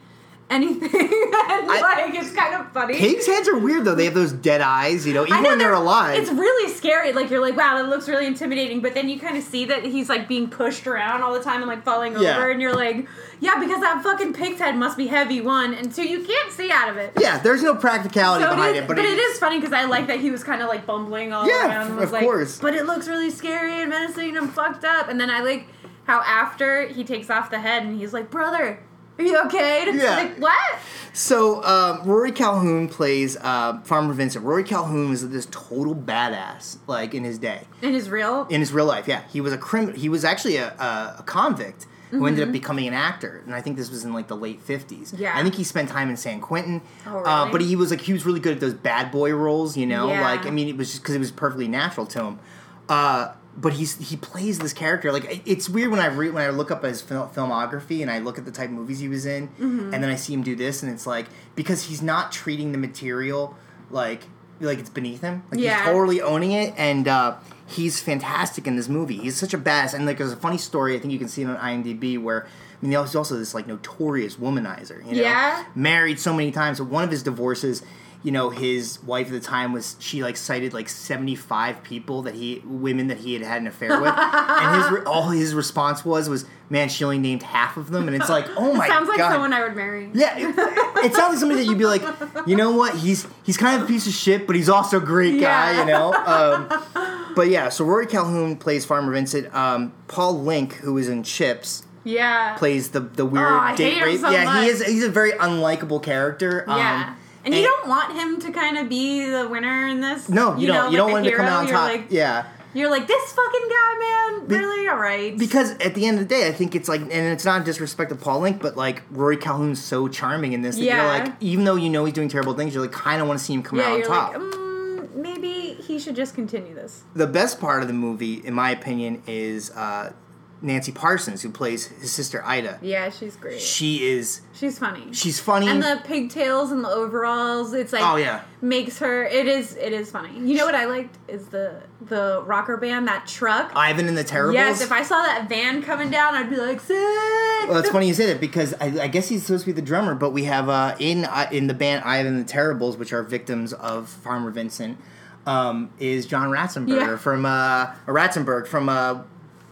anything. and like it's kind of funny. Pigs' heads are weird though. They have those dead eyes, you know, even know when they're they're- alive. It's really scary. Like you're like, wow, that looks really intimidating. But then you kind of see that he's like being pushed around all the time and like falling Yeah. over, and you're like, yeah, because that fucking pig's head must be heavy. One and two, you can't see out of it. yeah, there's no practicality So behind it is, it, but, it is funny because I like that he was kind of like bumbling all Yeah, around. And was of like, course. But it looks really scary and menacing and fucked up. And then I like how after he takes off the head and he's like, brother, are you okay? And it's Yeah. like, what? So um, Rory Calhoun plays uh, Farmer Vincent. Rory Calhoun is this total badass, like in his day. In his real. in his real life. Yeah, he was a crim. He was actually a, a, a convict who ended Mm-hmm. up becoming an actor, and I think this was in like the late fifties. Yeah. I think he spent time in San Quentin. Oh, uh, but he was like he was really good at those bad boy roles. You know, Yeah. like I mean, it was just because it was perfectly natural to him. Uh, but he's he plays this character like it's weird when I read when I look up his fil- filmography and I look at the type of movies he was in, Mm-hmm. and then I see him do this, and it's like because he's not treating the material like like it's beneath him. Like Yeah. he's totally owning it, and uh, he's fantastic in this movie. He's such a badass, and like there's a funny story. I think you can see it on IMDb where. I mean, he's also this like notorious womanizer. You know? Yeah. married so many times. But one of his divorces, you know, his wife at the time was she like cited like seventy five people that he women that he had had an affair with, and his all his response was was, "Man, she only named half of them," and it's like, oh my god. Sounds like someone I would marry. yeah, it, it sounds like somebody that you'd be like, you know what? He's he's kind of a piece of shit, but he's also a great guy, Yeah. you know. Um, but yeah, so Rory Calhoun plays Farmer Vincent. Um, Paul Link, who is in Chips, Yeah. plays the the weird Oh, date hate him rape. so yeah, he is. He's a very unlikable character. yeah. And you don't want him to kind of be the winner in this. No, you, know, don't. You like don't want him to come out on You're top. Like, yeah. You're like this fucking guy, man. Be- really? All right. Because at the end of the day, I think it's like, and it's not disrespect to Paul Link, but like Rory Calhoun's so charming in this that Yeah. you're like, even though you know he's doing terrible things, you're like, kind of want to see him come out on you're top. like, mm, maybe he should just continue this. the best part of the movie, in my opinion, is uh, Nancy Parsons, who plays his sister Ida. Yeah, she's great. She is, she's funny. she's funny. and the pigtails and the overalls, it's like oh yeah, makes her. It is. It is funny. You know what I liked is the the rocker band that truck. Ivan and the Terribles. Yes, if I saw that van coming down, I'd be like, sick. well, it's funny you say that because I, I guess he's supposed to be the drummer, but we have uh, in uh, in the band Ivan and the Terribles, which are victims of Farmer Vincent, um, is John Ratzenberger Yeah. from uh, Ratzenberg from uh,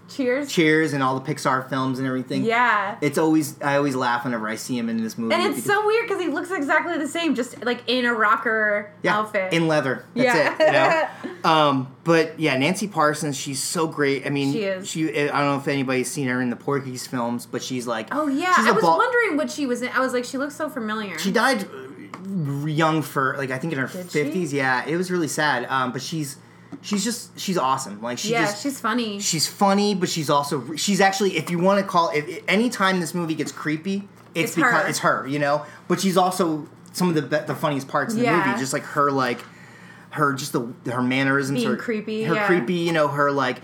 Cheers. Cheers and all the Pixar films and everything. Yeah. It's always I always laugh whenever I see him in this movie. And it's so weird because he looks exactly the same, just like in a rocker yeah, outfit. in leather. That's Yeah. it. You know. um, but yeah, Nancy Parsons, she's so great. I mean, She is. She I don't know if anybody's seen her in the Porky's films, but she's like oh yeah, I was ball- wondering what she was in. I was like, she looks so familiar. She died uh, young for like I think in her fifties. Yeah, it was really sad. Um, but she's she's just she's awesome. Like she yeah, just she's funny. she's funny, but she's also she's actually if you want to call if anytime this movie gets creepy, it's, It's because her. it's her, you know. But she's also some of the the funniest parts in the Yeah. movie, just like her like her just the her mannerisms, Being her creepy, her yeah. creepy, you know, her like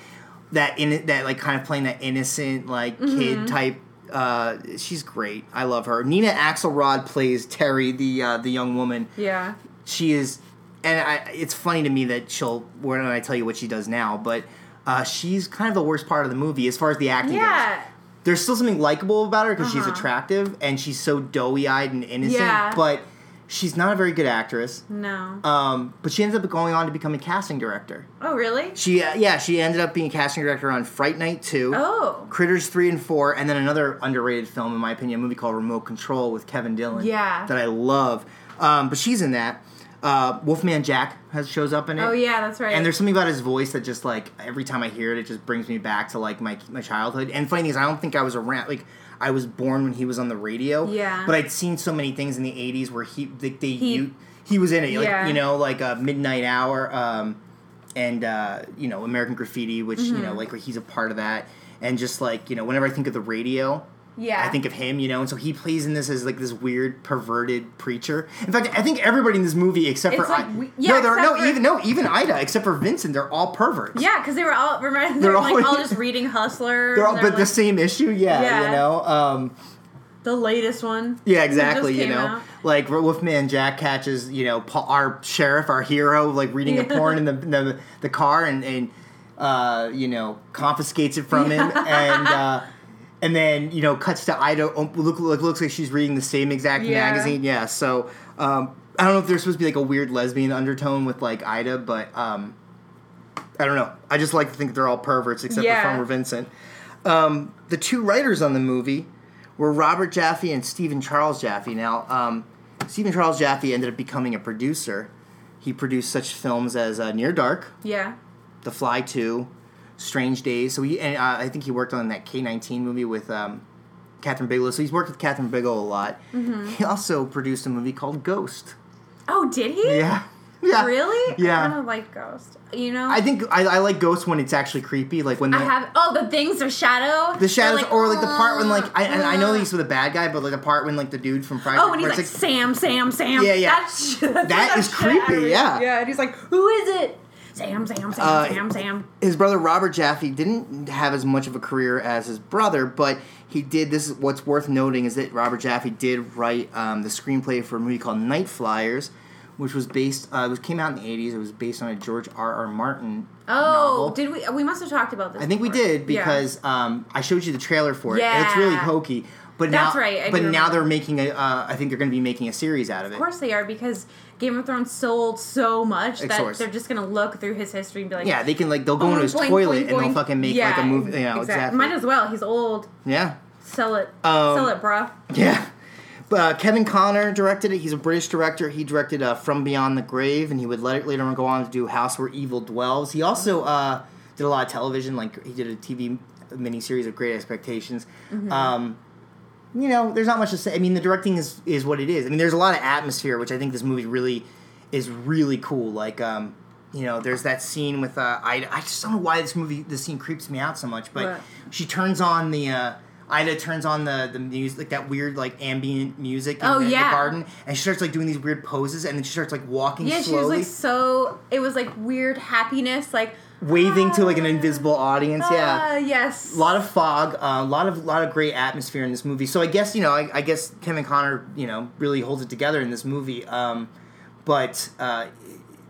that in that like kind of playing that innocent like Mm-hmm. kid type. Uh, she's great. I love her. Nina Axelrod plays Terry, the uh, the young woman yeah. she is and I, it's funny to me that she'll when I tell you what she does now, but uh, she's kind of the worst part of the movie as far as the acting goes. Yeah. There's still something likable about her because she's Uh-huh. attractive and she's so doughy eyed and innocent, Yeah. but she's not a very good actress. No. Um, but she ends up going on to become a casting director. oh really? She uh, yeah, she ended up being a casting director on Fright Night 2. Oh. Critters 3 and 4, and then another underrated film, in my opinion, a movie called Remote Control with Kevin Dillon. Yeah. That I love. Um, but she's in that. Uh, Wolfman Jack has shows up in it. Oh yeah, that's right. And there's something about his voice that just like every time I hear it, it just brings me back to like my my childhood. And funny thing is, I don't think I was around. Like I was born when he was on the radio. Yeah. But I'd seen so many things in the '80s where he they, they He- he, he was in it. Like, Yeah. You know, like a Midnight Hour, um, and uh, you know American Graffiti, which you Mm-hmm. know like he's a part of that. And just like you know, whenever I think of the radio, yeah. I think of him, you know, and so he plays in this as like this weird perverted preacher. In fact, I think everybody in this movie except It's for like I- we- yeah, no, they're, no, for- even no, even Ida, except for Vincent, they're all perverts. Yeah, because they were all remember they They're were like all- all just reading Hustler. they're all, They're but the same issue, yeah, Yeah. you know, um, the latest one. yeah, exactly, you know, out. like Wolfman Jack catches, you know, Paul, our sheriff, our hero, like reading a porn in the the, the car, and and uh, you know confiscates it from him, and. Uh, and then you know cuts to Ida. oh, Look, look, looks like she's reading the same exact Yeah. magazine. Yeah. So um, I don't know if there's supposed to be like a weird lesbian undertone with like Ida, but um, I don't know. I just like to think they're all perverts except Yeah. for Farmer Vincent. Um, the two writers on the movie were Robert Jaffe and Stephen Charles Jaffe. Now, um, Stephen Charles Jaffe ended up becoming a producer. He produced such films as uh, Near Dark, Yeah. The Fly Two, Strange Days. So he and uh, I think he worked on that K nineteen movie with um, Kathryn Bigelow. So he's worked with Kathryn Bigelow a lot. Mm-hmm. He also produced a movie called Ghost. Oh, did he? Yeah, yeah, Really? Yeah. I kind of like Ghost. You know. I think I, I like Ghost when it's actually creepy, like when I have. Oh, the things of shadow. the shadows, They're or like the part when like I and I know he's with a bad guy, but like the part when like the dude from Friday. Oh, when he's where like, Sam, Sam, Sam. Yeah, yeah. That's, that's That is shit creepy, out of me. yeah. Yeah, and he's like, who is it? Sam, Sam, Sam, Uh, Sam, Sam. his brother Robert Jaffe didn't have as much of a career as his brother, but he did. This is what's worth noting is that Robert Jaffe did write um, the screenplay for a movie called Night Flyers, which was based. Uh, it was came out in the '80s. It was based on a George R. R. Martin. Oh, novel. did we? We must have talked about this. I think we before. did Yeah. because um, I showed you the trailer for it. and It's really hokey. But That's now, right, I but now remember. they're making a. Uh, I think they're going to be making a series out of it. Of course they are because Game of Thrones sold so much that they're just gonna look through his history and be like, Yeah, they can like they'll go into his boing, toilet boing, and they'll fucking make Yeah, like a movie. You know, exactly. Might as well. He's old. Yeah, Sell it. Um, Sell it, bruh. yeah. But uh, Kevin Connor directed it. He's a British director. He directed uh, From Beyond the Grave, and he would let later on go on to do House Where Evil Dwells. He also uh, did a lot of television, like he did a TV miniseries of Great Expectations. Mm-hmm. Um, you know, there's not much to say. I mean, the directing is is what it is. I mean, there's a lot of atmosphere, which I think this movie really is really cool. Like, um, you know, there's that scene with uh, Ida. I just don't know why this movie, this scene creeps me out so much, but she turns on the. Uh, Ida turns on the the music, like that weird like ambient music in Oh, the, the garden, and she starts like doing these weird poses, and then she starts like walking Yeah, she was like so. It was like weird happiness, like waving to like an "Ah, invisible audience. yeah, ah, yes. a lot of fog, a lot of lot of great atmosphere in this movie. So I guess you know, I, I guess Kevin Connor, you know, really holds it together in this movie. Um, but uh,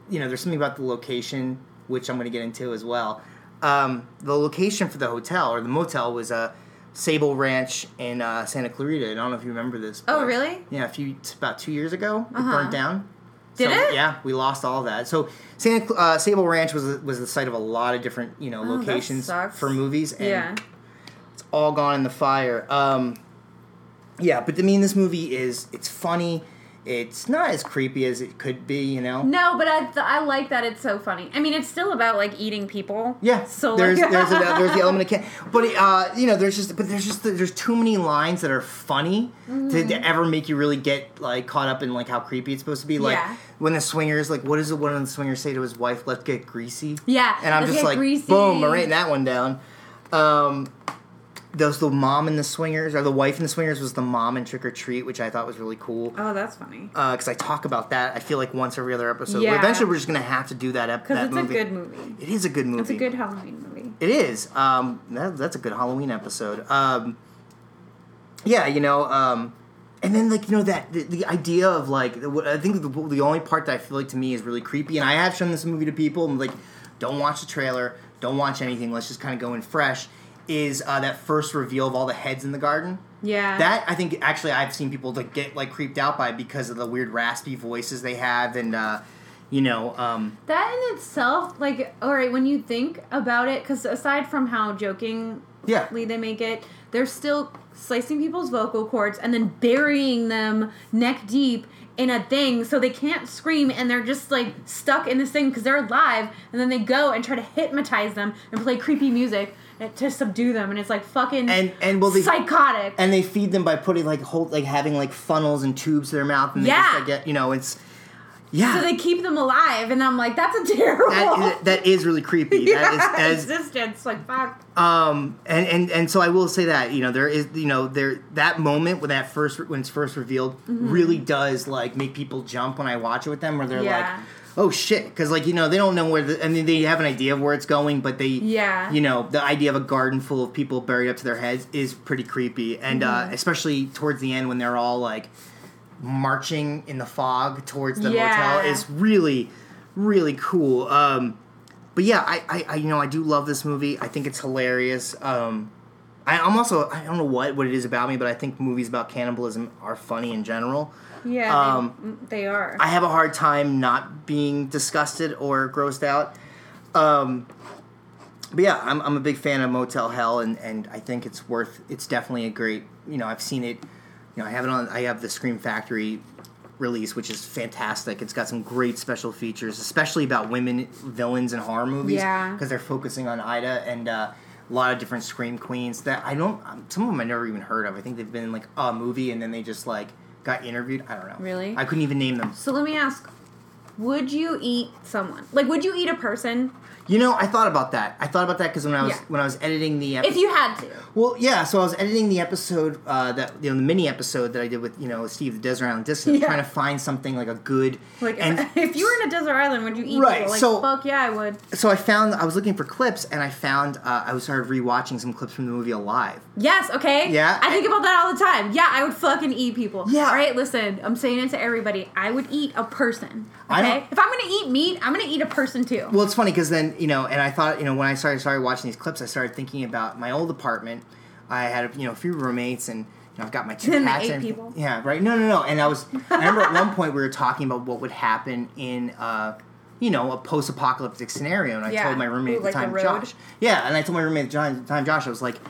you know, there's something about the location which I'm going to get into as well. Um, the location for the hotel or the motel was a Sable Ranch in uh, Santa Clarita. I don't know if you remember this. Oh, really? Yeah, a few about two years ago, it Uh-huh. burnt down. Did So, it? Yeah, we lost all that. So Santa uh, Sable Ranch was was the site of a lot of different you know Oh, locations for movies, and Yeah. all gone in the fire. Um, yeah, but I mean, this movie is it's funny. It's not as creepy as it could be, you know. No, but I I like that it's so funny. I mean, it's still about like eating people. Yeah, So there's like, there's a, there's the element of can, but uh, you know there's just but there's just there's too many lines that are funny to, Mm-hmm. to ever make you really get like caught up in like how creepy it's supposed to be. Like Yeah. when the swingers like what does the one of the swingers say to his wife? Let's get greasy. Yeah, and I'm just like greasy. boom, I'm writing that one down. Um, those the mom and the swingers or the wife and the swingers was the mom in Trick or Treat, which I thought was really cool. Oh, that's funny. Because I talk about that, I feel like once every other episode. Yeah. Eventually, we're just gonna have to do that. Because it's movie. a good movie. It is a good movie. It's a good Halloween movie. It is. Um, that, that's a good Halloween episode. Um, yeah, you know, um, and then like you know that the, the idea of like the- I think the, the only part that I feel like to me is really creepy, and I have shown this movie to people, and like, don't watch the trailer, don't watch anything. Let's just kind of go in fresh. Is uh, that first reveal of all the heads in the garden? Yeah. That I think actually I've seen people like get like creeped out by because of the weird raspy voices they have, and uh, you know, um, That in itself, like, all right, when you think about it, because aside from how jokingly yeah, they make it, they're still slicing people's vocal cords and then burying them neck deep in a thing so they can't scream and they're just like stuck in this thing because they're alive and then they go and try to hypnotize them and play creepy music to subdue them and it's like fucking and and well they psychotic and they feed them by putting like hold like having like funnels and tubes to their mouth and they Yeah. just like, get you know it's yeah so they keep them alive and i'm like that's a terrible that, is, that is really creepy that is, yeah, that is existence like fuck um and, and and so I will say that you know there is you know there that moment when that first when it's first revealed Mm-hmm. really does like make people jump when I watch it with them where they're Yeah. like oh shit because like you know they don't know where the I mean they have an idea of where it's going but they Yeah. you know the idea of a garden full of people buried up to their heads is pretty creepy and Mm-hmm. uh, especially towards the end when they're all like marching in the fog towards the Yeah. motel is really really cool um but yeah I, I i you know i do love this movie i think it's hilarious um I, i'm also i don't know what what it is about me but i think movies about cannibalism are funny in general yeah Um, they, they are I have a hard time not being disgusted or grossed out. Um, but yeah, I'm, I'm a big fan of Motel Hell, and, and I think it's worth. It's definitely a great. You know, I've seen it. You know, I have it on. I have the Scream Factory release, which is fantastic. It's got some great special features, especially about women villains in horror movies. Yeah. because they're focusing on Ida and. Uh, a lot of different scream queens that I don't. Some of them I never even heard of. I think they've been in like a movie and then they just like got interviewed. I don't know. Really? I couldn't even name them. So let me ask, would you eat someone? Like, would you eat a person You know, I thought about that. I thought about that because when I was Yeah. when I was editing the if you had to? Well, yeah. So I was editing the episode uh, that you know the mini episode that I did with you know Steve the Desert Island Dissident, Yeah. trying to find something like a good. Like, and if, if you were in a desert island, would you eat Right, people? Like, so- fuck yeah, I would. so I found I was looking for clips and I found uh, I was started rewatching some clips from the movie Alive. Yes, okay? Yeah. I think about that all the time. Yeah, I would fucking eat people. Yeah. All right, listen, I'm saying it to everybody. I would eat a person. Okay? If I'm gonna eat meat, I'm gonna eat a person too. Well, it's funny because then you know, and I thought you know when I started started watching these clips, I started thinking about my old apartment. I had you know a few roommates and. You know, I've got my two And cats eight and people? yeah, right. No, no, no. And I was. I remember at one point we were talking about what would happen in, uh, you know, a post-apocalyptic scenario, and I Yeah. told my roommate Ooh, at the like time? Josh. Yeah, and I told my roommate at the time- Josh, I was like,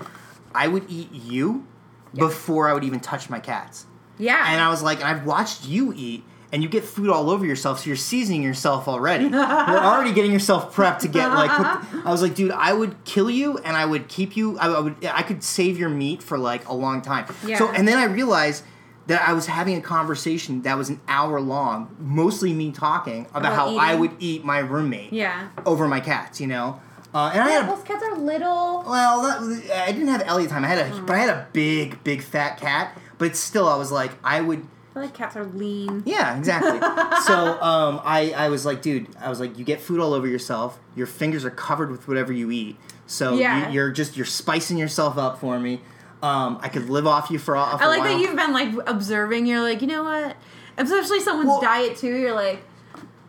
I would eat you before I would even touch my cats. yeah. And I was like, and I've watched you eat, and you get food all over yourself, so you're seasoning yourself already. you're already getting yourself prepped to get like. I was like, dude, I would kill you, and I would keep you. I, I would. I could save your meat for like a long time. So, and then I realized. That I was having a conversation that was an hour long, mostly me talking about, About how I would eat my roommate yeah. over my cats, you know. Uh, and I Yeah, had a those cats are little. well, that, I didn't have Ellie time. I had a, but I had a big, big fat cat. But it's still, I was like, I would. I like cats are lean. Yeah, exactly. so um, I, I was like, dude, I was like, you get food all over yourself. Your fingers are covered with whatever you eat. So Yeah. you, you're just you're spicing yourself up for me. Um, I could live off you for, a- for I a like while. that you've been like observing. You're like, you know what? Especially someone's Well- diet too. You're like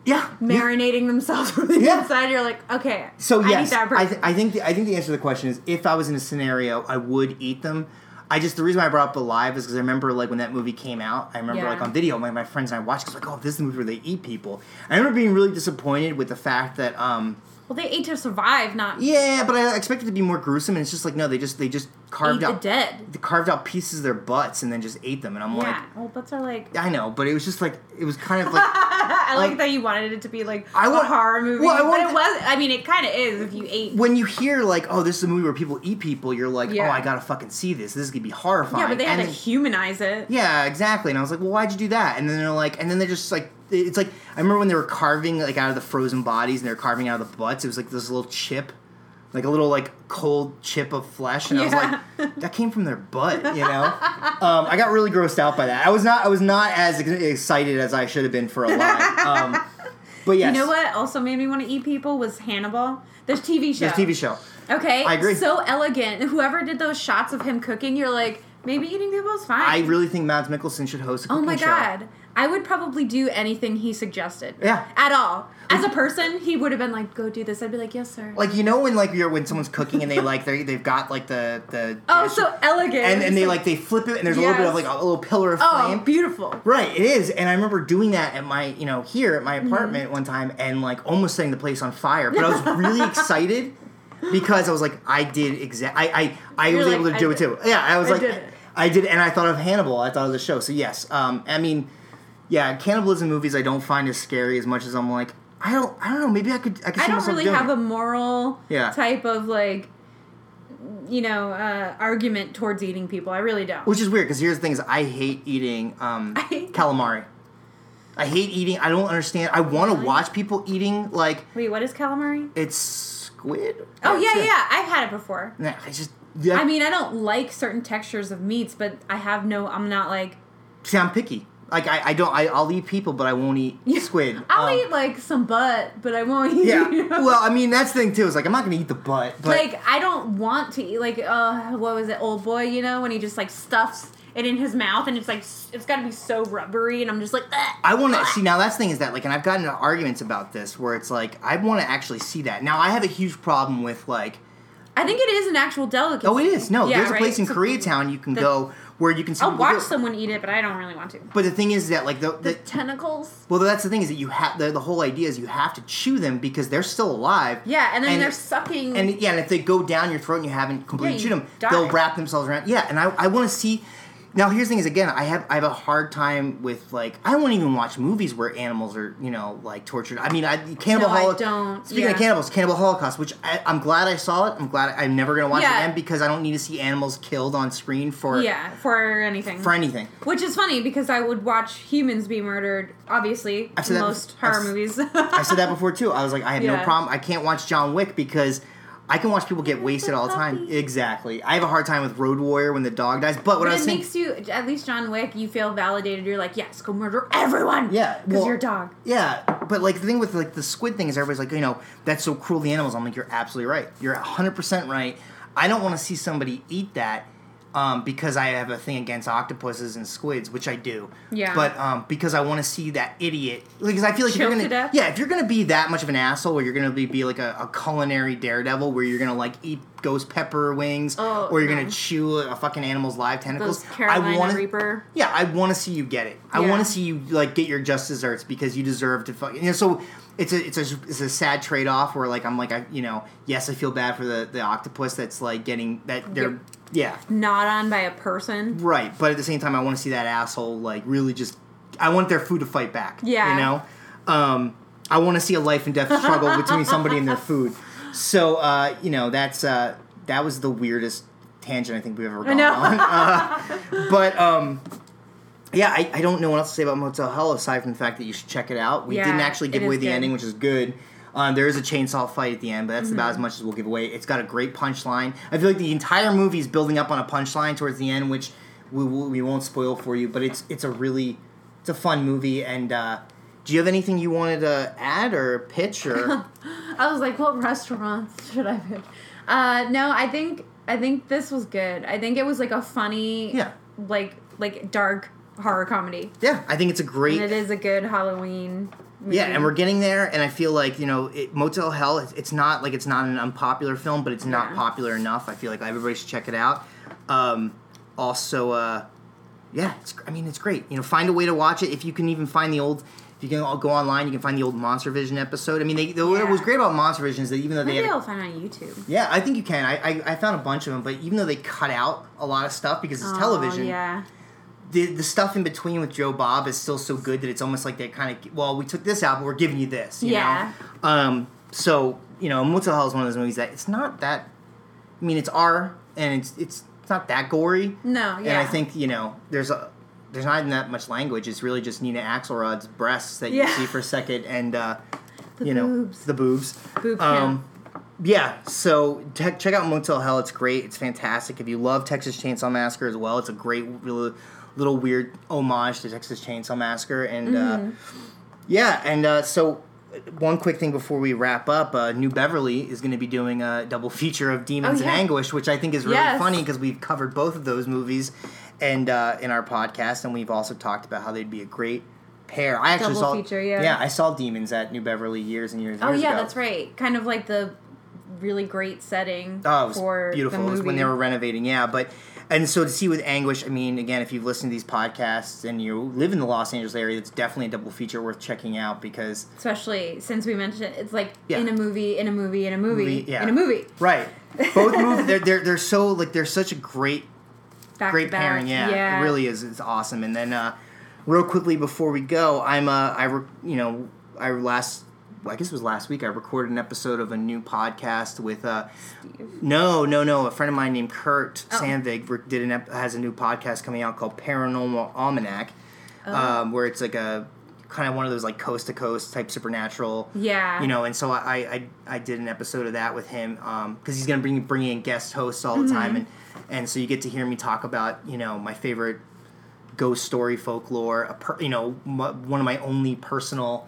yeah, yeah. marinating themselves from the Yeah. inside. You're like, okay. So I yes, need that I, th- I think the, I think the answer to the question is if I was in a scenario, I would eat them. I just the reason why I brought up Alive is because I remember like when that movie came out. I remember Yeah. like on video, my, my friends and I watched. Cause like, oh, this is the movie where they eat people. I remember being really disappointed with the fact that um well, they ate to survive, not yeah, but I expected it to be more gruesome. And it's just like no, they just they just carved eat the out dead. they carved out pieces of their butts and then just ate them. And I'm like, Yeah. Well, butts are like. like, I know, but it was just like it was kind of like. I like Um, that you wanted it to be like I want- a horror movie, well, I but it was. I mean, it kind of is if you ate. when you hear like, oh, this is a movie where people eat people, you're like, Yeah. oh, I gotta fucking see this. This is gonna be horrifying. Yeah, but they had And to then- humanize it. Yeah, exactly. And I was like, well, why'd you do that? And then they're like, and then they're just like, it's like I remember when they were carving like out of the frozen bodies and they were carving out of the butts. It was like this little chip, like a little like cold chip of flesh, and I was like, that came from their butt, you know. um, I got really grossed out by that. I was not, I was not as excited as I should have been for Alive. Um, but yes, You know what also made me want to eat people was Hannibal. There's TV show. This TV show. Okay, I agree. So elegant. Whoever did those shots of him cooking, you're like, maybe eating people is fine. I really think Mads Mikkelsen should host a Oh cooking my show. I would probably do anything he suggested. Yeah. At all. As a person, he would have been like, go do this. I'd be like, yes, sir. Like you know when like you're when someone's cooking and they like they they've got like the the oh, dish- so elegant. and and they like they flip it and there's a little bit of like a little pillar of oh, flame. beautiful. Right, it is, and I remember doing that at my, you know, here at my Mm-hmm. apartment one time, and like almost setting the place on fire. But I was really excited because I was like, I did exact. I I, I You're was like, able to I do it too. Yeah, I was I like, did. I did, and I thought of Hannibal. I thought of the show. So yes, um, I mean, yeah, cannibalism movies I don't find as scary as much as I'm like, I don't, I don't know. Maybe I could, I could. I don't really have it. a moral Yeah. type of like, you know, uh, argument towards eating people. I really don't. Which is weird because here's the thing: is I hate eating um, I calamari. I hate eating. I don't understand. I want to Really? watch people eating like Wait, what is calamari? it's squid. Oh That's yeah, it. yeah. I've had it before. Nah, I just. Yeah, I mean, I don't like certain textures of meats, but I have no. I'm not like. see, I'm picky. Like I, I don't. I, I'll eat people, but I won't eat squid. I'll Um, eat like some butt, but I won't eat. Yeah. you know? Well, I mean that's the thing too. Is like I'm not gonna eat the butt, but like I don't want to eat like uh what was it, Oldboy? You know when he just like stuffs it in his mouth and it's like s- it's got to be so rubbery and I'm just like. "Ugh." I want to see now. That's the thing is that like, and I've gotten into arguments about this where it's like I want to actually see that. Now I have a huge problem with like. I think it is an actual delicacy. Oh, it is. No, Yeah, there's a right? place in So- Koreatown you can go where you can see. I'll watch someone eat it, but I don't really want to. But the thing is that like the, The the tentacles. well, that's the thing is that you have the, the whole idea is you have to chew them because they're still alive. Yeah, and then And- they're sucking. And yeah, and if they go down your throat and you haven't completely Yeah, chewed them, die. they'll wrap themselves around. Yeah, and I, I want to see. Now here's the thing: is again, I have I have a hard time with like I won't even watch movies where animals are you know like tortured. I mean, I Cannibal No, I Holocaust. don't, Speaking yeah. of cannibals, Cannibal Holocaust, which I, I'm glad I saw it. I'm glad I, am never gonna watch Yeah. it again because I don't need to see animals killed on screen for Yeah, for anything. for anything. Which is funny because I would watch humans be murdered, obviously, I've said most bef- horror I've- movies. I said that before too. I was like, I have no problem. I can't watch John Wick because I can watch people get wasted all the time. Exactly. I have a hard time with Road Warrior when the dog dies. But what But I was it saying, makes you, at least John Wick, you feel validated. You're like, yes, go murder everyone. Yeah, because well- you're a dog. Yeah, but like the thing with like the squid thing is everybody's like, you know, that's so cruel to the animals. I'm like, you're absolutely right. You're 100 percent right. I don't want to see somebody eat that um, because I have a thing against octopuses and squids, which I do. Yeah. But um, because I want to see that idiot, because I feel like if you're gonna, to death? yeah, if you're gonna be that much of an asshole, or you're gonna be, be like a, a culinary daredevil, where you're gonna like eat ghost pepper wings, Oh, or you're no. gonna chew a fucking animal's live tentacles. Those Carolina I wanna, Reaper. yeah, I want to see you get it. I Yeah. want to see you like get your just desserts because you deserve to. Fuck, you know, so it's a it's a it's a sad trade off where like I'm like I you know yes I feel bad for the the octopus that's like getting that they're Yep. Yeah Not on by a person. right, but at the same time I want to see that asshole like really just I want their food to fight back. Yeah. you know, um, I want to see a life and death struggle between somebody and their food. So uh, you know that's uh, that was the weirdest tangent I think we've ever gone on. Uh, but um, yeah, I, I don't know what else to say about Motel Hell aside from the fact that you should check it out. We Yeah, didn't actually give away the good. ending, which is good. Um, there is a chainsaw fight at the end, but that's about Mm-hmm. as much as we'll give away. It's got a great punchline. I feel like the entire movie is building up on a punchline towards the end, which we, we won't spoil for you. But it's it's a really it's a fun movie. And uh, do you have anything you wanted to add or pitch or? I was like, what restaurants should I pick? Uh, no, I think I think this was good. I think it was like a funny, Yeah. like like dark horror comedy. yeah, I think it's a great. And it is a good Halloween. Yeah, and we're getting there, and I feel like you know, it, Motel Hell. It's, it's not like it's not an unpopular film, but it's not Yeah. popular enough. I feel like everybody should check it out. Um, also, uh, yeah, it's. I mean, it's great. You know, find a way to watch it if you can even find the old. If you can all go online, you can find the old Monster Vision episode. I mean, they, the, what was great about Monster Vision is that even though they Maybe I'll find it on YouTube. yeah, I think you can. I, I I found a bunch of them, but even though they cut out a lot of stuff because it's Oh, television, Yeah. The the stuff in between with Joe Bob is still so good that it's almost like they kind of well, we took this out, but we're giving you this. You Yeah. Know? Um. So you know, Motel Hell is one of those movies that it's not that. I mean, it's R and it's it's it's not that gory. No, yeah And. I think you know there's a there's not even that much language. It's really just Nina Axelrod's breasts that you see for a second, and uh, The you know boobs. the boobs. Boob Um, yeah, so te- check out Motel Hell. It's great. It's fantastic. If you love Texas Chainsaw Massacre as well, it's a great little, weird homage to Texas Chainsaw Massacre. And Mm-hmm. uh, yeah, and uh, so one quick thing before we wrap up: uh, New Beverly is going to be doing a double feature of Demons Oh, yeah. Anguish, which I think is really Yes. funny because we've covered both of those movies and uh, in our podcast, and we've also talked about how they'd be a great pair. I actually Double saw feature, yeah. yeah, I saw Demons at New Beverly years and years. and Oh years yeah, ago. that's right. Kind of like the really great setting Oh, it was for beautiful. the It movie. was when they were renovating, yeah. But and so to see with anguish, I mean, again, if you've listened to these podcasts and you live in the Los Angeles area, it's definitely a double feature worth checking out because Especially since we mentioned it, it's like Yeah. in a movie, in a movie, in a movie, Movie, yeah. in a movie. right, both movies they're, they're they're so like they're such a great Back great pairing. Yeah, yeah, it really is. It's awesome. And then uh, real quickly before we go, I'm uh, I re- you know I last. I guess it was last week. I recorded an episode of a new podcast with uh, no, no, no. A friend of mine named Kurt Oh. Sandvig did an ep- has a new podcast coming out called Paranormal Almanac, Oh. um, where it's like a kind of one of those like coast to coast type supernatural. Yeah. You know, and so I I, I did an episode of that with him because he's gonna bring bring in guest hosts all the Mm-hmm. time, and and so you get to hear me talk about you know my favorite ghost story folklore, a per, you know m- one of my only personal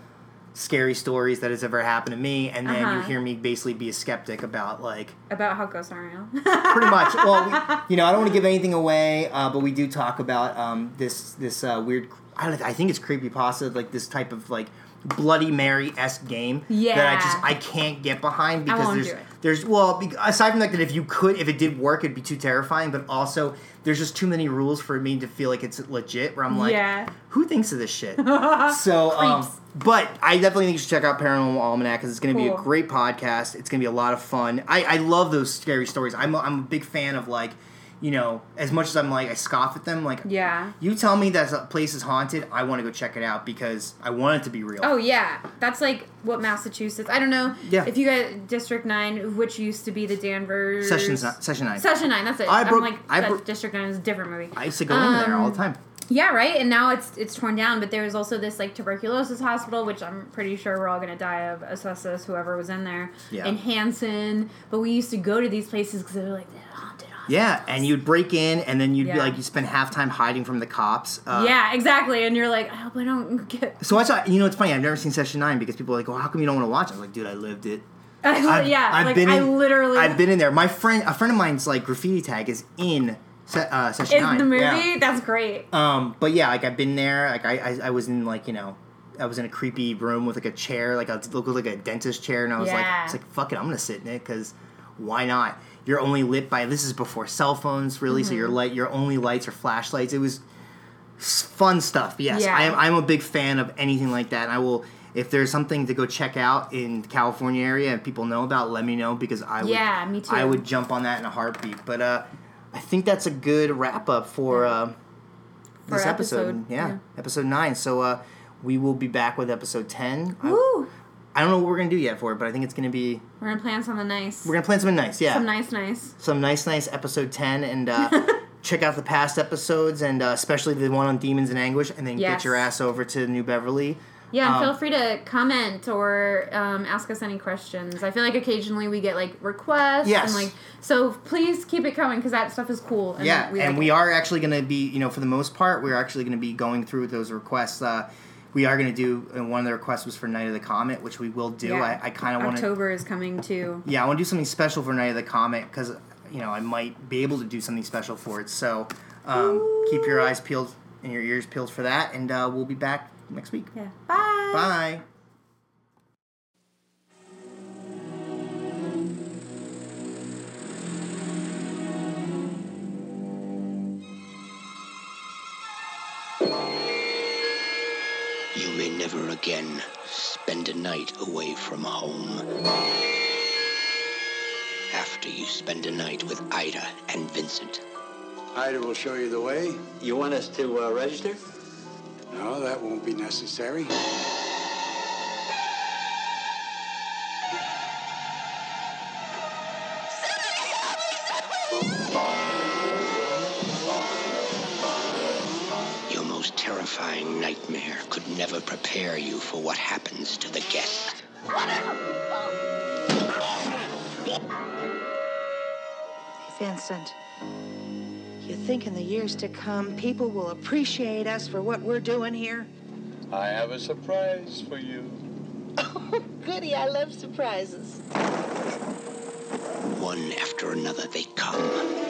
scary stories that has ever happened to me, and then you Uh-huh. hear me basically be a skeptic about like about how ghosts aren't real. pretty much. Well, we, you know, I don't want to give anything away, uh, but we do talk about um, this this uh, weird. I, I think it's creepy pasta, like this type of like Bloody Mary esque game yeah. that I just I can't get behind because there's. There's well aside from the fact that if you could if it did work it'd be too terrifying, but also there's just too many rules for me to feel like it's legit. Where I'm like, Yeah. who thinks of this shit? so, um, but I definitely think you should check out Paranormal Almanac because it's going to be a great podcast. It's going to be a lot of fun. I, I love those scary stories. I'm a, I'm a big fan of like, you know, as much as I'm like I scoff at them, like Yeah. you tell me that a place is haunted, I want to go check it out because I want it to be real. Oh yeah, that's like what Massachusetts. I don't know. Yeah. If you got District Nine, which used to be the Danvers Sessions session nine. Session Nine. That's it. I broke- am like I broke- District Nine is a different movie. I used to go in there all the Um, time. Yeah, right. And now it's it's torn down. But there was also this like tuberculosis hospital, which I'm pretty sure we're all gonna die of asbestos. Whoever was in there. Yeah. And Hanson, but we used to go to these places because they were like they're haunted. haunted. Yeah, and you'd break in, and then you'd be Yeah. like, you spend half time hiding from the cops. Uh, yeah, exactly. And you're like, I hope I don't get. So I saw, you know, it's funny. I've never seen Session Nine because people are like, "Well, how come you don't want to watch?" it? I was like, "Dude, I lived it." I've- yeah, I've like been I in- literally. I've been in there. My friend, a friend of mine's like graffiti tag is in se- uh, Session in Nine. the movie. Yeah. That's great. Um, but yeah, like I've been there. Like I, I, I was in like you know, I was in a creepy room with like a chair, like a looked like a dentist chair, and I was like, Yeah. it's like fuck it, I'm gonna sit in it because why not? You're only lit by this is before cell phones, really. So Mm-hmm. your light, your only lights are flashlights. It was fun stuff. Yes, Yeah. I am. I'm a big fan of anything like that. And I will. If there's something to go check out in the California area and people know about, let me know because I would. Yeah, me too. I would jump on that in a heartbeat. But uh, I think that's a good wrap up for. Uh, For this episode. episode, Yeah, yeah. episode nine. So uh, we will be back with episode ten. Woo! I don't know what we're gonna do yet for it, but I think it's gonna be We're gonna plan something nice. we're gonna plan something nice. Yeah, Some nice, nice. some nice, nice episode ten, and uh, check out the past episodes, and uh, especially the one on demons and anguish, and then Yes. get your ass over to New Beverly. Yeah, and Um, feel free to comment or um, ask us any questions. I feel like occasionally we get like requests. Yes. And like, so please keep it coming because that stuff is cool. And yeah, we and like we it. are actually going to be, you know, for the most part, we're actually going to be going through those requests. Uh, we are going to do, and one of the requests was for Night of the Comet, which we will do. Yeah. I, I kind of want to, October is coming too. yeah, I want to do something special for Night of the Comet because, you know, I might be able to do something special for it. So um, keep your eyes peeled and your ears peeled for that, and uh, we'll be back next week. Yeah. Bye. Bye. Again spend a night away from home. After you spend a night with Ida and Vincent. Ida will show you the way. You want us to uh, register? No, that won't be necessary. Terrifying nightmare could never prepare you for what happens to the guest. Vincent, you think in the years to come people will appreciate us for what we're doing here? I have a surprise for you. Oh, goody, I love surprises. One after another they come.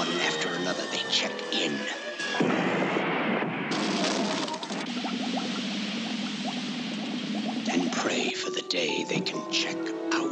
One after another they check in. And pray for the day they can check out.